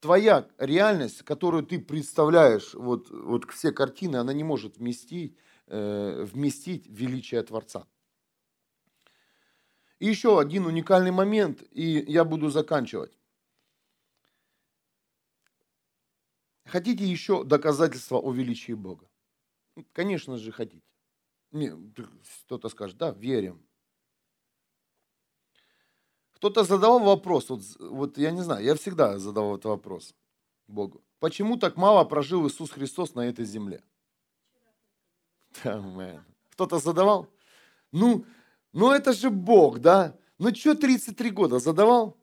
Твоя реальность, которую ты представляешь, вот, вот все картины, она не может вместить, вместить величие Творца. И еще один уникальный момент, и я буду заканчивать. Хотите еще доказательства о величии Бога? Конечно же, хотите. Кто-то скажет, да, верим. Кто-то задавал вопрос, вот, вот я не знаю, я всегда задавал этот вопрос Богу. Почему так мало прожил Иисус Христос на этой земле? Кто-то задавал? Ну, ну это же Бог, да? Ну что 33 года задавал?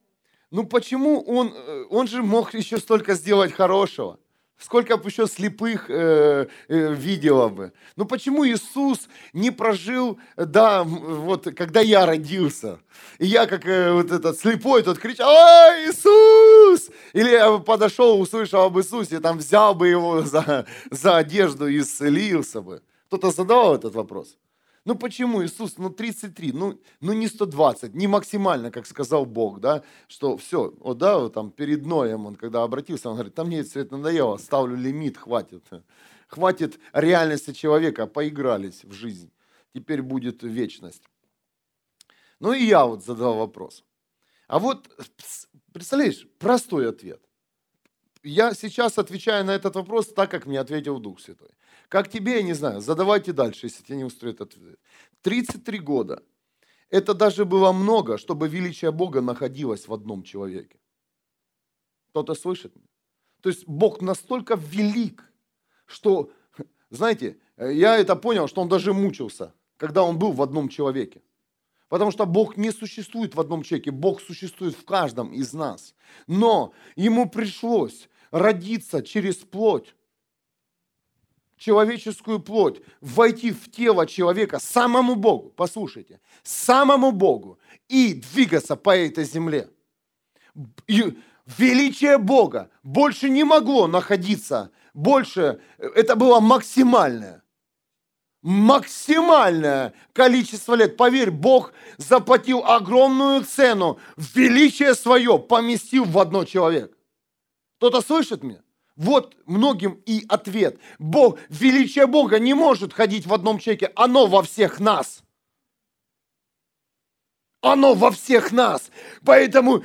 Ну почему он, э, он же мог еще столько сделать хорошего? Сколько бы еще слепых э, э, видела бы. Ну почему Иисус не прожил, да, вот когда я родился, и я как э, вот этот слепой тот кричал, ой, Иисус! Или я подошел, услышал об Иисусе, там взял бы его за, за одежду и исцелился бы. Кто-то задавал этот вопрос? Ну почему Иисус, ну 33, ну, ну не 120, не максимально, как сказал Бог, да, что все, вот да, вот там перед Ноем он когда обратился, он говорит, там мне все это надоело, ставлю лимит, хватит. Хватит реальности человека, поигрались в жизнь, теперь будет вечность. Ну и я вот задал вопрос. А вот, представляешь, простой ответ. Я сейчас отвечаю на этот вопрос так, как мне ответил Дух Святой. Как тебе, я не знаю, задавайте дальше, если тебя не устроит ответ. 33 года. Это даже было много, чтобы величие Бога находилось в одном человеке. Кто-то слышит? То есть Бог настолько велик, что, знаете, я это понял, что он даже мучился, когда он был в одном человеке. Потому что Бог не существует в одном человеке, Бог существует в каждом из нас. Но ему пришлось родиться через плоть, человеческую плоть, войти в тело человека, самому Богу, послушайте, самому Богу и двигаться по этой земле. И величие Бога больше не могло находиться, больше, это было максимальное, максимальное количество лет. Поверь, Бог заплатил огромную цену, величие свое поместил в одно человек. Кто-то слышит меня? Вот многим и ответ. Бог, величие Бога не может ходить в одном человеке, оно во всех нас. Оно во всех нас. Поэтому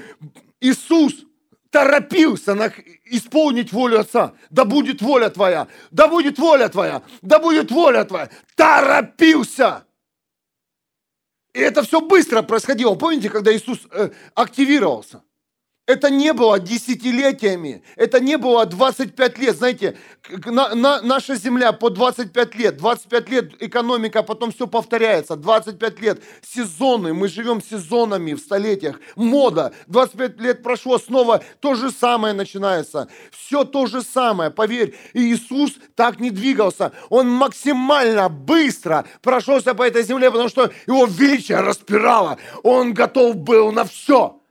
Иисус торопился на, исполнить волю Отца. Да будет воля Твоя, да будет воля Твоя, да будет воля Твоя. Торопился. И это все быстро происходило. Помните, когда Иисус э, активировался? Это не было десятилетиями, это не было 25 лет. Знаете, на, на, наша земля по 25 лет, 25 лет экономика, потом все повторяется. 25 лет сезоны, мы живем сезонами в столетиях. Мода, 25 лет прошло, снова то же самое начинается. Все то же самое, поверь. Иисус так не двигался. Он максимально быстро прошелся по этой земле, потому что его величие распирало. Он готов был на все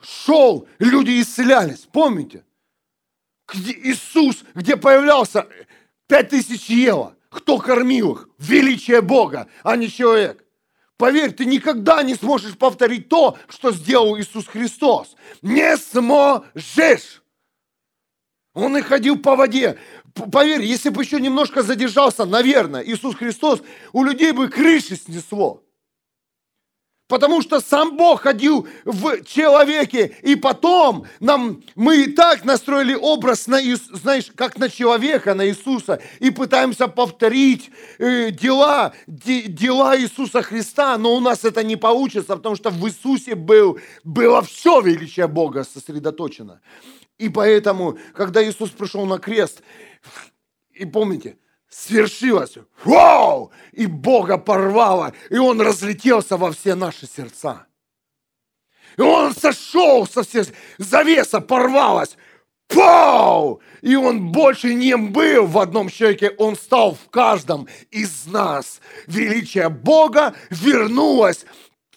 шел, люди исцелялись. Помните? Где Иисус, где появлялся, пять тысяч ела. Кто кормил их? Величие Бога, а не человек. Поверь, ты никогда не сможешь повторить то, что сделал Иисус Христос. Не сможешь. Он и ходил по воде. Поверь, если бы еще немножко задержался, наверное, Иисус Христос, у людей бы крыши снесло. Потому что сам Бог ходил в человеке, и потом нам, мы и так настроили образ, на, знаешь, как на человека, на Иисуса, и пытаемся повторить э, дела, де, дела Иисуса Христа, но у нас это не получится, потому что в Иисусе был, было все величие Бога сосредоточено. И поэтому, когда Иисус пришел на крест, и помните, свершилось. Вау! И Бога порвало, и Он разлетелся во все наши сердца. И Он сошел со всех, завеса порвалась. Пау! И он больше не был в одном человеке, он стал в каждом из нас. Величие Бога вернулось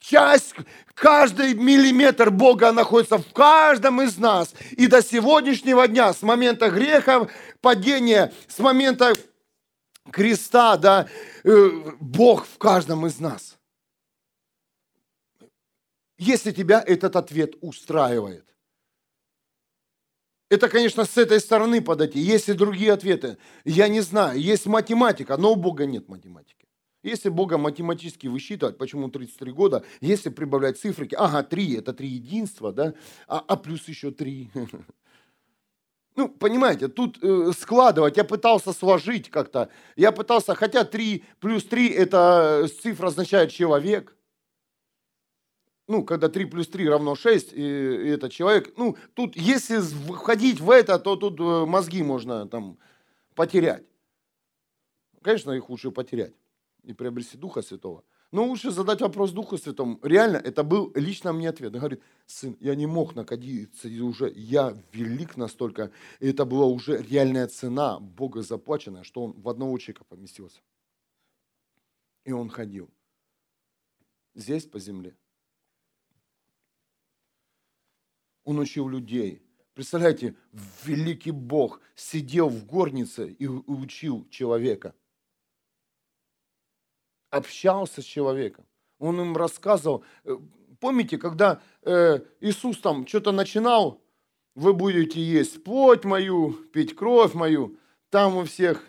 Часть, каждый миллиметр Бога находится в каждом из нас. И до сегодняшнего дня, с момента греха, падения, с момента креста, да, э, Бог в каждом из нас. Если тебя этот ответ устраивает. Это, конечно, с этой стороны подойти. Есть и другие ответы. Я не знаю. Есть математика, но у Бога нет математики. Если Бога математически высчитывать, почему 33 года, если прибавлять цифрики, ага, 3, это три единства, да, а, а плюс еще 3. Ну, понимаете, тут э, складывать, я пытался сложить как-то, я пытался, хотя 3 плюс 3, это цифра означает человек, ну, когда 3 плюс 3 равно 6, и, и это человек, ну, тут, если входить в это, то тут э, мозги можно там потерять. Конечно, их лучше потерять и приобрести Духа Святого. Но лучше задать вопрос Духу Святому. Реально, это был лично мне ответ. Он говорит, сын, я не мог находиться уже, я велик настолько. И это была уже реальная цена Бога заплаченная, что он в одного человека поместился. И он ходил. Здесь по земле. Он учил людей. Представляете, великий Бог сидел в горнице и учил человека. Общался с человеком. Он им рассказывал. Э, помните, когда э, Иисус там что-то начинал, вы будете есть плоть мою, пить кровь мою, там у всех.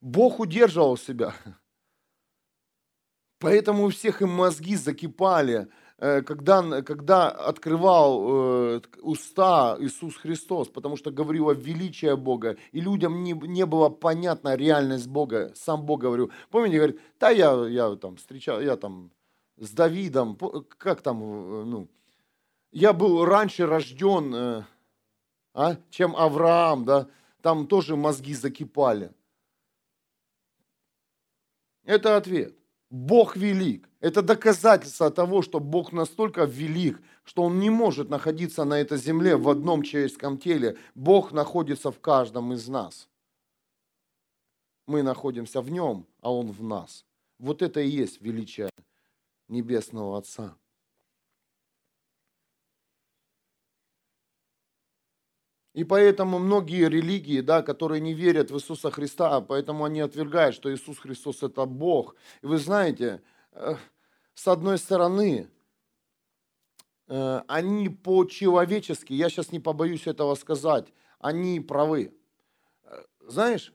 Бог удерживал себя. Поэтому у всех и мозги закипали когда, когда открывал э, уста Иисус Христос, потому что говорил о величии Бога, и людям не, не было понятна реальность Бога, сам Бог говорил. Помните, говорит, да, я, я там встречал, я там с Давидом, как там, э, ну, я был раньше рожден, а, чем Авраам, да, там тоже мозги закипали. Это ответ. Бог велик. Это доказательство того, что Бог настолько велик, что Он не может находиться на этой земле в одном человеческом теле. Бог находится в каждом из нас. Мы находимся в Нем, а Он в нас. Вот это и есть величие Небесного Отца. И поэтому многие религии, да, которые не верят в Иисуса Христа, поэтому они отвергают, что Иисус Христос – это Бог. И вы знаете, с одной стороны, э, они по-человечески, я сейчас не побоюсь этого сказать, они правы. Э, знаешь,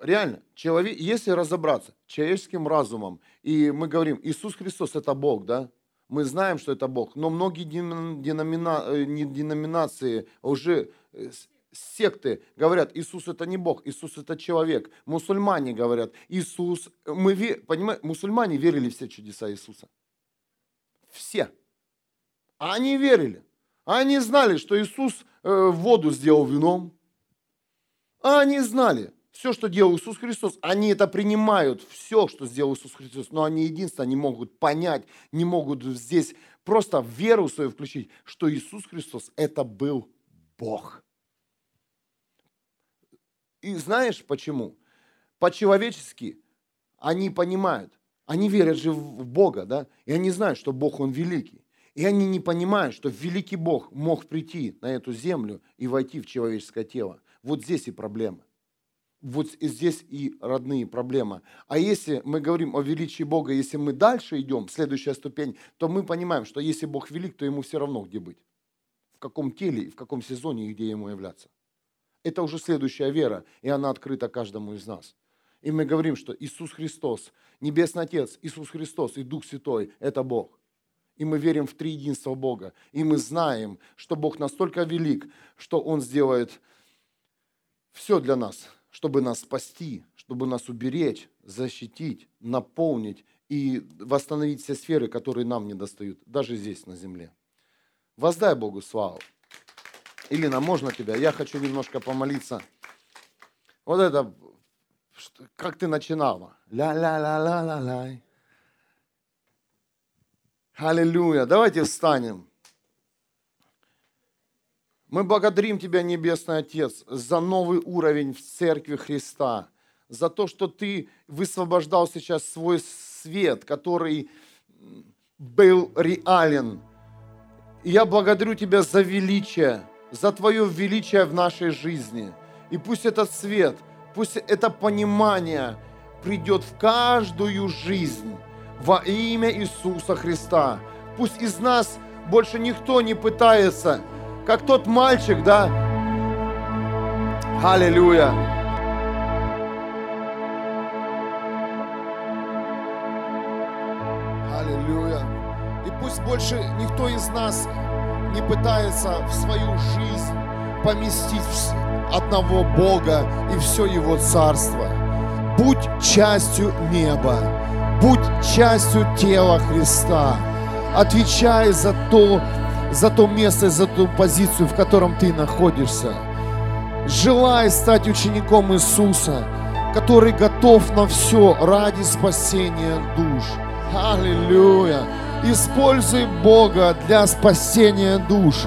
реально, человек, если разобраться человеческим разумом, и мы говорим, Иисус Христос – это Бог, да, мы знаем, что это Бог, но многие деномина, деноминации уже Э, секты говорят, Иисус это не Бог, Иисус это человек. Мусульмане говорят, Иисус, мы, понимаете, мусульмане верили все чудеса Иисуса. Все. Они верили. Они знали, что Иисус э, воду сделал вином. Они знали все, что делал Иисус Христос. Они это принимают, все, что сделал Иисус Христос. Но они единственное не могут понять, не могут здесь просто веру свою включить, что Иисус Христос это был Бог. И знаешь почему? По-человечески они понимают, они верят же в Бога, да, и они знают, что Бог, Он великий. И они не понимают, что великий Бог мог прийти на эту землю и войти в человеческое тело. Вот здесь и проблема. Вот здесь и родные проблемы. А если мы говорим о величии Бога, если мы дальше идем, следующая ступень, то мы понимаем, что если Бог велик, то ему все равно где быть в каком теле, в каком сезоне и где ему являться. Это уже следующая вера, и она открыта каждому из нас. И мы говорим, что Иисус Христос, Небесный Отец, Иисус Христос и Дух Святой – это Бог. И мы верим в триединство Бога. И мы знаем, что Бог настолько велик, что Он сделает все для нас, чтобы нас спасти, чтобы нас уберечь, защитить, наполнить и восстановить все сферы, которые нам не достают, даже здесь, на земле. Воздай Богу славу. Илина, можно тебя? Я хочу немножко помолиться. Вот это, как ты начинала. Ля-ля-ля-ля-ля-ля. Аллилуйя. Давайте встанем. Мы благодарим Тебя, Небесный Отец, за новый уровень в Церкви Христа, за то, что Ты высвобождал сейчас свой свет, который был реален. Я благодарю Тебя за величие, за Твое величие в нашей жизни. И пусть этот свет, пусть это понимание придет в каждую жизнь во имя Иисуса Христа. Пусть из нас больше никто не пытается, как тот мальчик, да? Аллилуйя! Аллилуйя! И пусть больше никто из нас не пытается в свою жизнь поместить одного Бога и все Его Царство. Будь частью неба, будь частью тела Христа. Отвечай за то, за то место, за ту позицию, в котором ты находишься. Желай стать учеником Иисуса, который готов на все ради спасения душ. Аллилуйя! Используй Бога для спасения душ.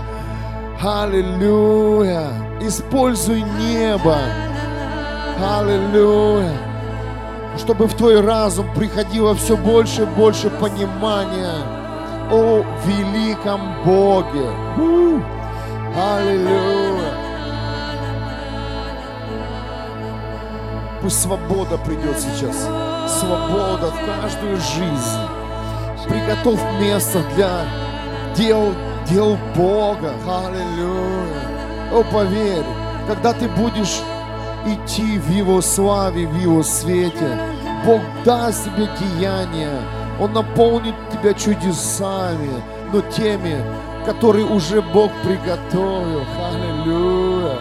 Аллилуйя! Используй небо. Аллилуйя! Чтобы в твой разум приходило все больше и больше понимания о великом Боге. Аллилуйя! Пусть свобода придет сейчас. Свобода в каждую жизнь приготовь место для дел, дел Бога. Аллилуйя. О, поверь, когда ты будешь идти в Его славе, в Его свете, Бог даст тебе деяния, Он наполнит тебя чудесами, но теми, которые уже Бог приготовил. Аллилуйя.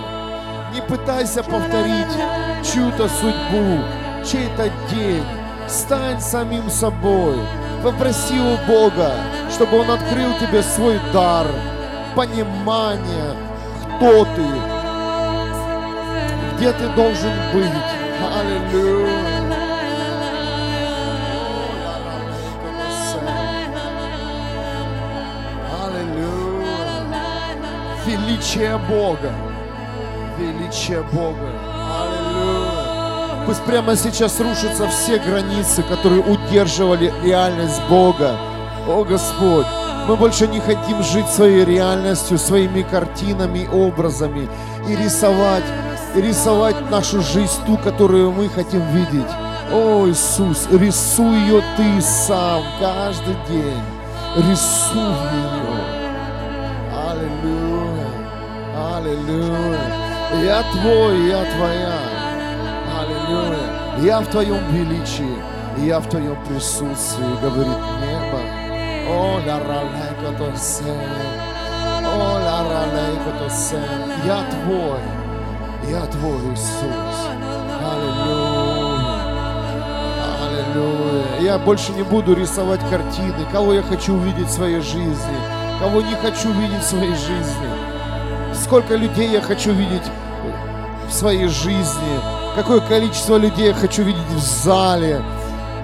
Не пытайся повторить чью-то судьбу, чей-то день. Стань самим собой. Попроси у Бога, чтобы Он открыл тебе свой дар, понимание, кто ты, где ты должен быть. Аллилуйя. Величие Бога. Величие Бога. Пусть прямо сейчас рушатся все границы, которые удерживали реальность Бога. О Господь, мы больше не хотим жить своей реальностью, своими картинами, образами и рисовать, и рисовать нашу жизнь, ту, которую мы хотим видеть. О, Иисус, рисуй ее Ты сам каждый день. Рисуй ее. Аллилуйя. Аллилуйя. Я Твой, я Твоя. Аллилуйя. Я в Твоем величии, я в Твоем присутствии, говорит небо. О, ла то О, ла то Я Твой. Я Твой, Иисус. Аллилуйя. Аллилуйя. Я больше не буду рисовать картины, кого я хочу увидеть в своей жизни, кого не хочу видеть в своей жизни. Сколько людей я хочу видеть в своей жизни, какое количество людей я хочу видеть в зале.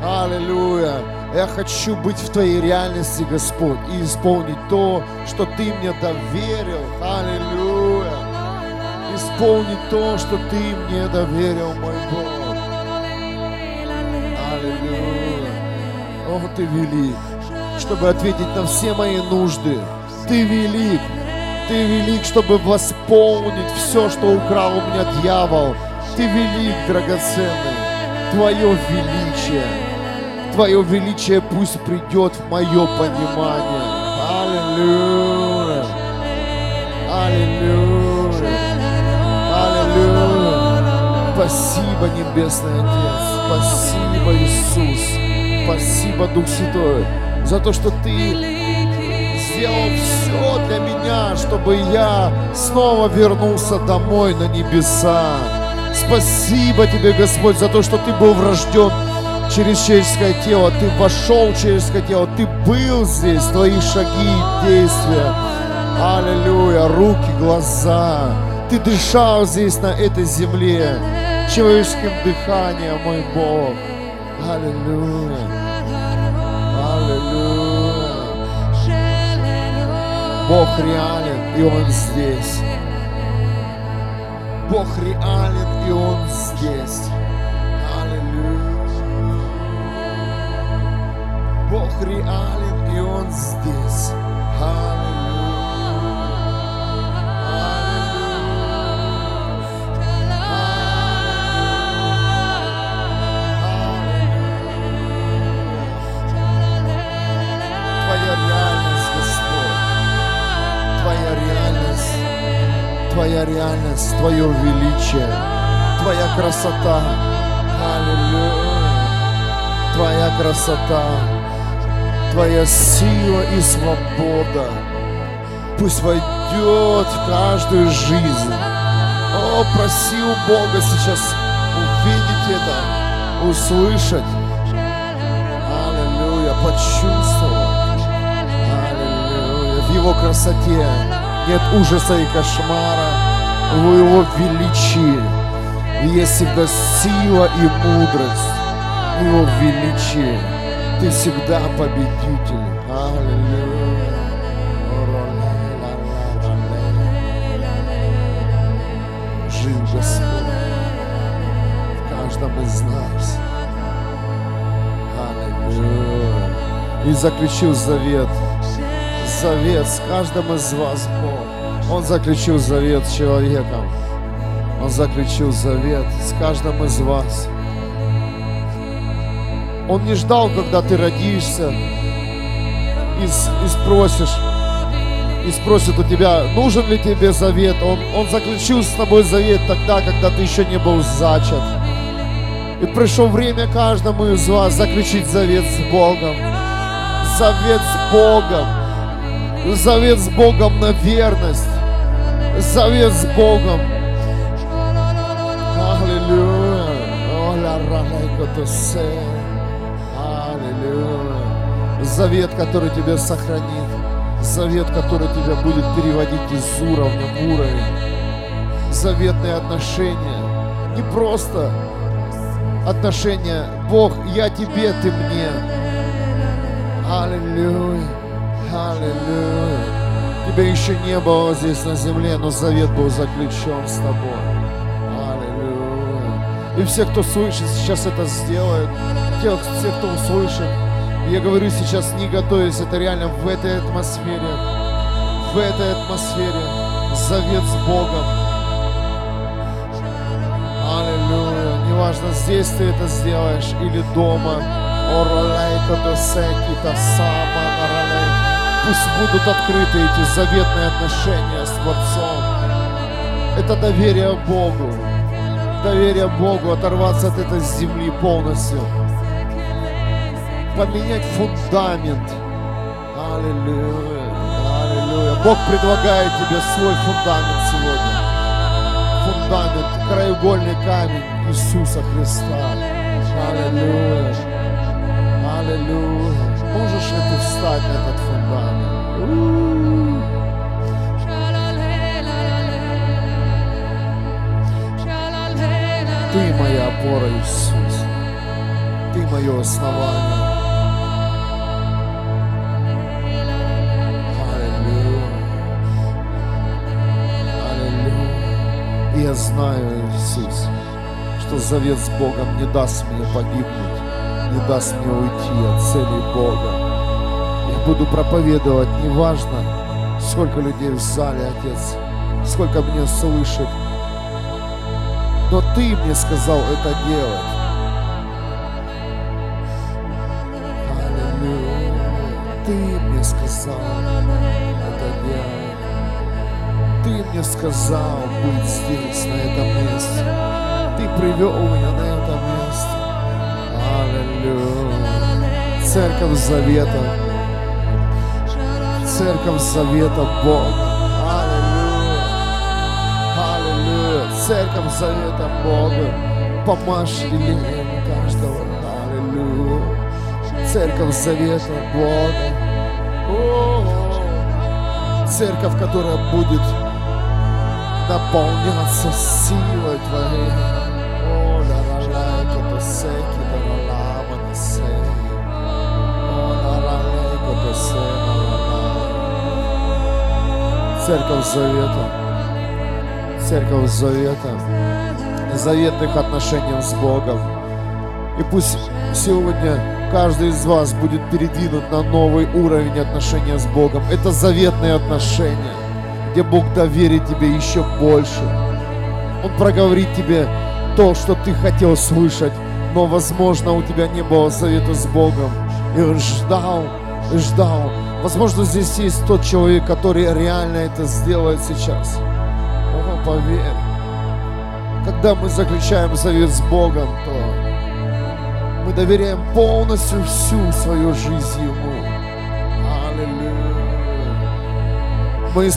Аллилуйя. Я хочу быть в Твоей реальности, Господь, и исполнить то, что Ты мне доверил. Аллилуйя. Исполнить то, что Ты мне доверил, мой Бог. Аллилуйя. О, Ты велик, чтобы ответить на все мои нужды. Ты велик. Ты велик, чтобы восполнить все, что украл у меня дьявол. Ты велик, драгоценный. Твое величие. Твое величие пусть придет в мое понимание. Аллилуйя. Аллилуйя. Аллилуйя. Спасибо, Небесный Отец. Спасибо, Иисус. Спасибо, Дух Святой, за то, что Ты сделал все для меня, чтобы я снова вернулся домой на небеса. Спасибо Тебе, Господь, за то, что Ты был врожден через человеческое тело, Ты вошел в человеческое тело, Ты был здесь, Твои шаги, действия. Аллилуйя, руки, глаза. Ты дышал здесь, на этой земле, человеческим дыханием, мой Бог. Аллилуйя. Аллилуйя. Бог реален, и Он здесь. Бог реален, и Он здесь. Аллилуйя. Бог реален, и Он здесь. Аллилуйя. твоя реальность, твое величие. Твоя красота. Аллилуйя. Твоя красота, Твоя сила и свобода. Пусть войдет в каждую жизнь. О, проси у Бога сейчас увидеть это, услышать. Аллилуйя, почувствовать. Аллилуйя. В Его красоте нет ужаса и кошмара, в Его величии есть всегда сила и мудрость, Его величии ты всегда победитель. Аллилуйя. Жив Господь в каждом из нас. Аллилуйя. И заключил завет. Завет с каждым из вас, Бог. Он заключил завет с человеком. Он заключил завет с каждым из вас. Он не ждал, когда ты родишься и, и спросишь, и спросит у тебя, нужен ли тебе завет. Он, он заключил с тобой завет тогда, когда ты еще не был зачат. И пришло время каждому из вас заключить завет с Богом. Завет с Богом. Завет с Богом на верность. Завет с Богом. Аллилуйя. Завет, который тебя сохранит. Завет, который тебя будет переводить из уровня в уровень. Заветные отношения. Не просто отношения. Бог, я тебе, ты мне. Аллилуйя. Аллилуйя. Тебя еще не было здесь на земле, но завет был заключен с тобой. И все, кто слышит, сейчас это сделают. Те, все, кто услышит. Я говорю сейчас, не готовясь, это реально в этой атмосфере. В этой атмосфере. Завет с Богом. Аллилуйя. Неважно, здесь ты это сделаешь или дома. Пусть будут открыты эти заветные отношения с Творцом. Это доверие Богу. Доверие Богу, оторваться от этой земли полностью. Поменять фундамент. Аллилуйя. Аллилуйя. Бог предлагает тебе свой фундамент сегодня. Фундамент, краеугольный камень Иисуса Христа. Аллилуйя. Аллилуйя. Можешь ли ты встать на этот фундамент? Ты моя опора, Иисус. Ты мое основание. Аллилуйя. Аллилуйя. Я знаю, Иисус, что завет с Богом не даст мне погибнуть, не даст мне уйти от цели Бога. Я буду проповедовать, неважно, сколько людей в зале, Отец, сколько мне слышит, но Ты мне сказал это делать. Ты мне сказал это делать. Ты мне сказал быть здесь, на этом месте. Ты привел меня на это место. Аллилуйя. Церковь Завета. Церковь Завета Бога. Церковь Завета Бога. Помажь елеем каждого. Аллилуйя. Церковь Завета Бога. Церковь, которая будет наполняться силой Твоей. О, ла ла ла, кото секи, да ла ла, мана сей. О, ла ла. Церковь Завета. Церковь Завета. Заветных отношений с Богом. И пусть сегодня каждый из вас будет передвинут на новый уровень отношения с Богом. Это заветные отношения, где Бог доверит тебе еще больше. Он проговорит тебе то, что ты хотел слышать, но, возможно, у тебя не было завета с Богом. И он ждал, ждал. Возможно, здесь есть тот человек, который реально это сделает сейчас. Поверь, когда мы заключаем завет с Богом, то мы доверяем полностью всю свою жизнь Ему. Аллилуйя. Мы,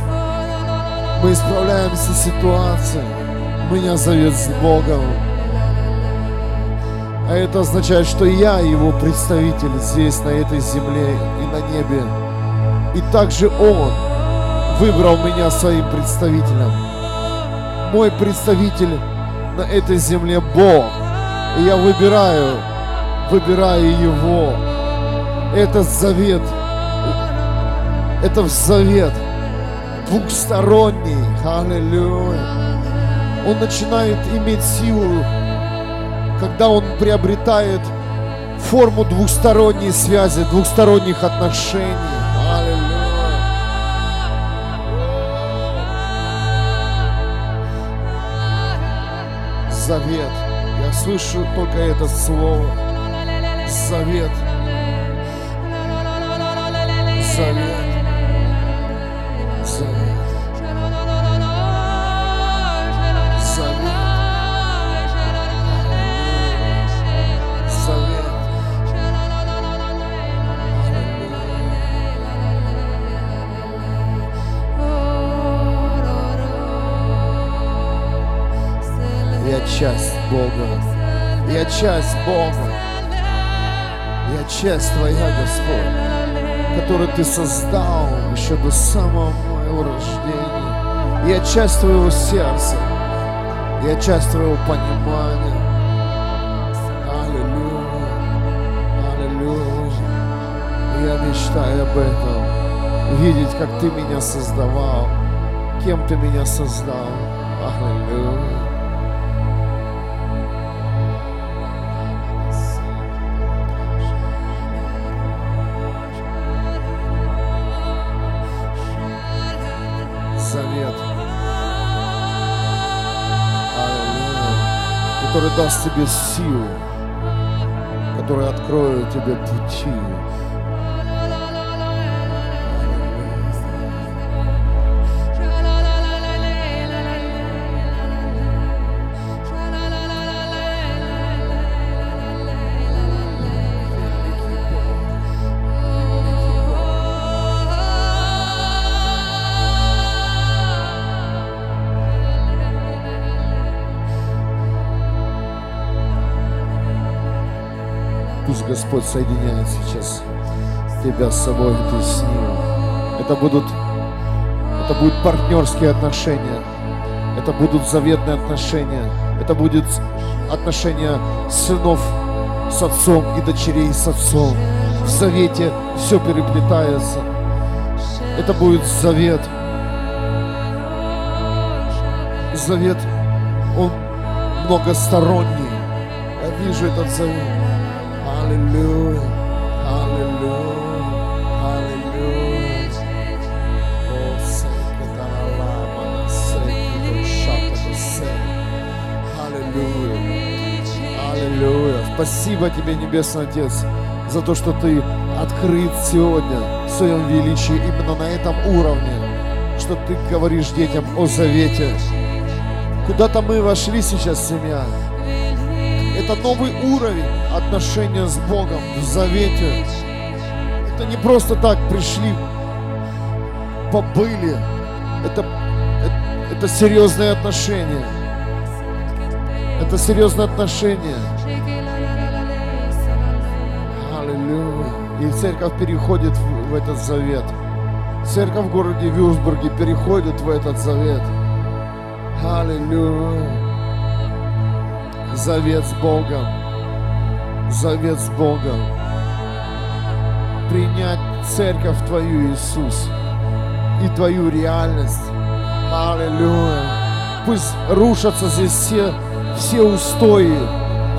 мы исправляемся ситуацией. У меня завет с Богом. А это означает, что я его представитель здесь, на этой земле и на небе. И также Он выбрал меня своим представителем. Мой представитель на этой земле Бог. И я выбираю, выбираю Его. Это завет. Это завет двухсторонний. Аллилуйя. Он начинает иметь силу когда он приобретает форму двухсторонней связи, двухсторонних отношений. Завет. Я слышу только это слово. Завет. Завет. Бога. Я часть Бога. Я часть Твоя, Господь, которую Ты создал еще до самого моего рождения. Я часть Твоего сердца. Я часть Твоего понимания. Аллилуйя. Аллилуйя. Я мечтаю об этом. Видеть, как Ты меня создавал. Кем Ты меня создал. Аллилуйя. Который даст тебе силу, который откроет тебе пути. Господь соединяет сейчас тебя с собой, ты с Ним. Это будут, это будут партнерские отношения, это будут заветные отношения, это будут отношения сынов с отцом и дочерей с отцом. В завете все переплетается. Это будет завет. Завет, он многосторонний. Я вижу этот завет. Hallelujah. Hallelujah. Hallelujah. Oh, Senhor, alama, Senhor, chata do Аллилуйя. Аллилуйя. Спасибо тебе, Небесный Отец, за то, что ты открыт сегодня в своем величии именно на этом уровне, что ты говоришь детям о завете. Куда-то мы вошли сейчас, семья. Это новый уровень отношения с Богом в завете. Это не просто так пришли, побыли. Это, это, это серьезные отношения. Это серьезные отношения. Аллилуйя. И церковь переходит в, в этот завет. Церковь в городе Вюрсбурге переходит в этот завет. Аллилуйя. Завет с Богом завет с Богом. Принять церковь Твою, Иисус, и Твою реальность. Аллилуйя. Пусть рушатся здесь все, все устои,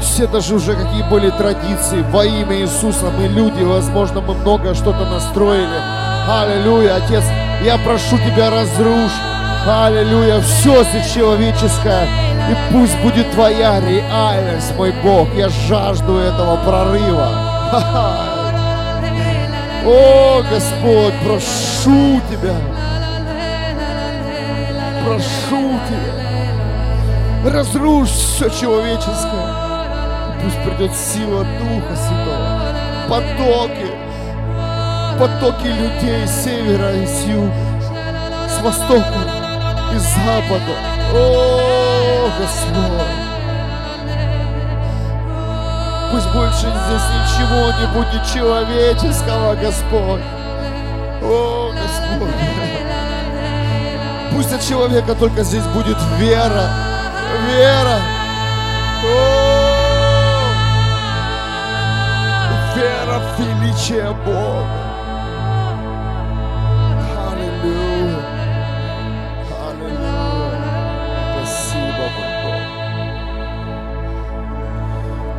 все даже уже какие были традиции. Во имя Иисуса мы люди, возможно, мы много что-то настроили. Аллилуйя, Отец, я прошу Тебя, разрушь, аллилуйя, все человеческое, и пусть будет Твоя реальность, мой Бог. Я жажду этого прорыва. О, Господь, прошу Тебя. прошу Тебя, разрушь все человеческое. Пусть придет сила Духа Святого, потоки, потоки людей с севера и с юга, с востока и запада. О, Господь! Пусть больше здесь ничего не будет человеческого, Господь. О, Господь. Пусть от человека только здесь будет вера. Вера. О, вера в величие Бога.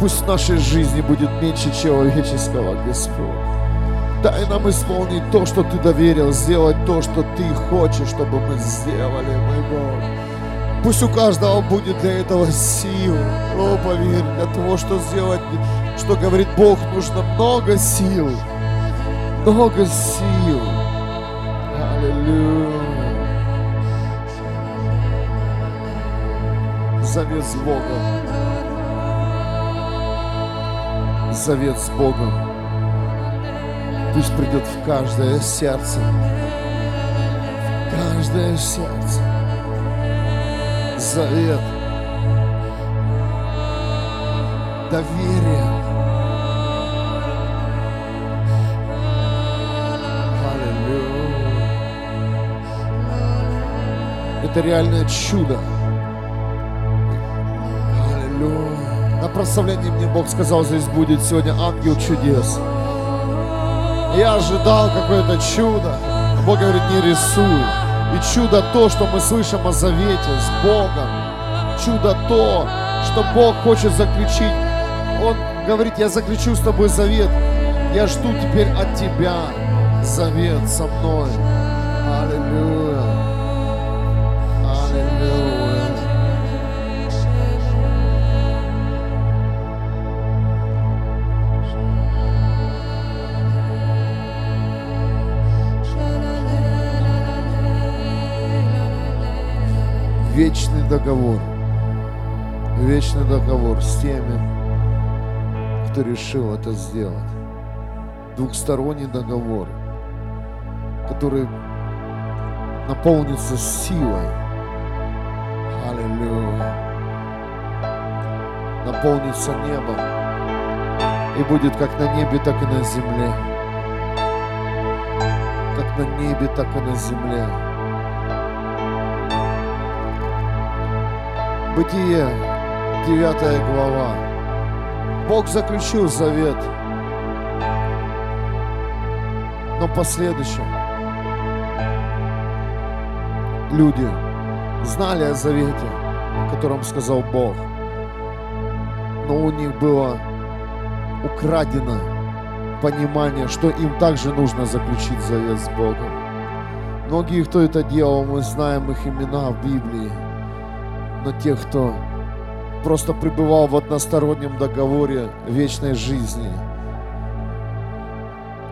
Пусть в нашей жизни будет меньше человеческого, Господь. Дай нам исполнить то, что Ты доверил, сделать то, что Ты хочешь, чтобы мы сделали, мой Бог. Пусть у каждого будет для этого сил. О, поверь, для того, что сделать, что говорит Бог, нужно много сил. Много сил. Аллилуйя. Завет с Богом. Завет с Богом. Пусть придет в каждое сердце. В каждое сердце. Завет. Доверие. Аллилуйя. Это реальное чудо. Прославлении мне Бог сказал, здесь будет сегодня ангел чудес. Я ожидал какое-то чудо. А Бог говорит, не рисуй. И чудо то, что мы слышим о завете с Богом. Чудо то, что Бог хочет заключить. Он говорит, я заключу с тобой завет. Я жду теперь от тебя завет со мной. Вечный договор. Вечный договор с теми, кто решил это сделать. Двухсторонний договор, который наполнится силой. Аллилуйя. Наполнится небом. И будет как на небе, так и на земле. Как на небе, так и на земле. Бытие, 9 глава. Бог заключил завет, но в последующем люди знали о завете, о котором сказал Бог, но у них было украдено понимание, что им также нужно заключить завет с Богом. Многие, кто это делал, мы знаем их имена в Библии – но тех, кто просто пребывал в одностороннем договоре вечной жизни.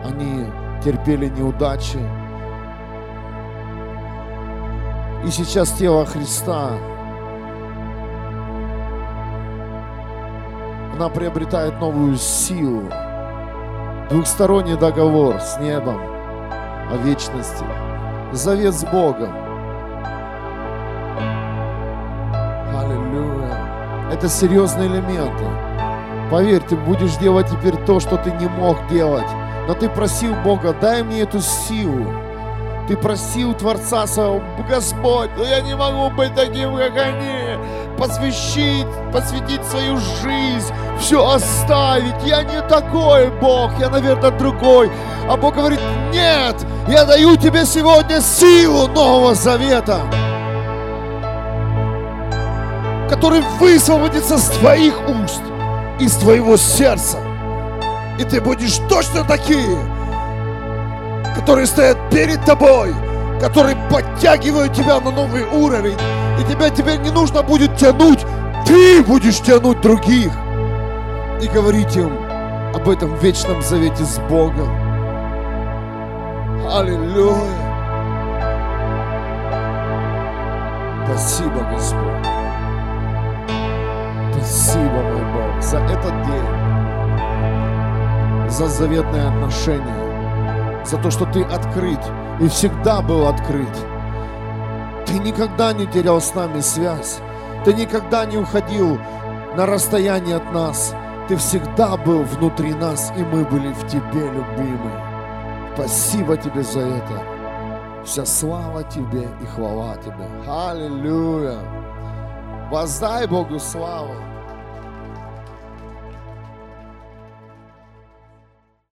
Они терпели неудачи. И сейчас тело Христа, она приобретает новую силу. Двухсторонний договор с небом о вечности. Завет с Богом. Это серьезные элементы. Поверь, ты будешь делать теперь то, что ты не мог делать. Но ты просил Бога, дай мне эту силу. Ты просил Творца своего, Господь, но я не могу быть таким, как они. Посвящить, посвятить свою жизнь, все оставить. Я не такой Бог, я, наверное, другой. А Бог говорит, нет, я даю тебе сегодня силу Нового Завета который высвободится с твоих уст, из твоего сердца. И ты будешь точно такие, которые стоят перед тобой, которые подтягивают тебя на новый уровень. И тебя теперь не нужно будет тянуть, ты будешь тянуть других. И говорить им об этом вечном завете с Богом. Аллилуйя. Спасибо, Господь. Спасибо, мой Бог, за этот день, за заветное отношение, за то, что Ты открыт и всегда был открыт. Ты никогда не терял с нами связь. Ты никогда не уходил на расстояние от нас. Ты всегда был внутри нас, и мы были в Тебе, любимый. Спасибо Тебе за это. Вся слава Тебе и хвала Тебе. Аллилуйя. Воздай Богу славу.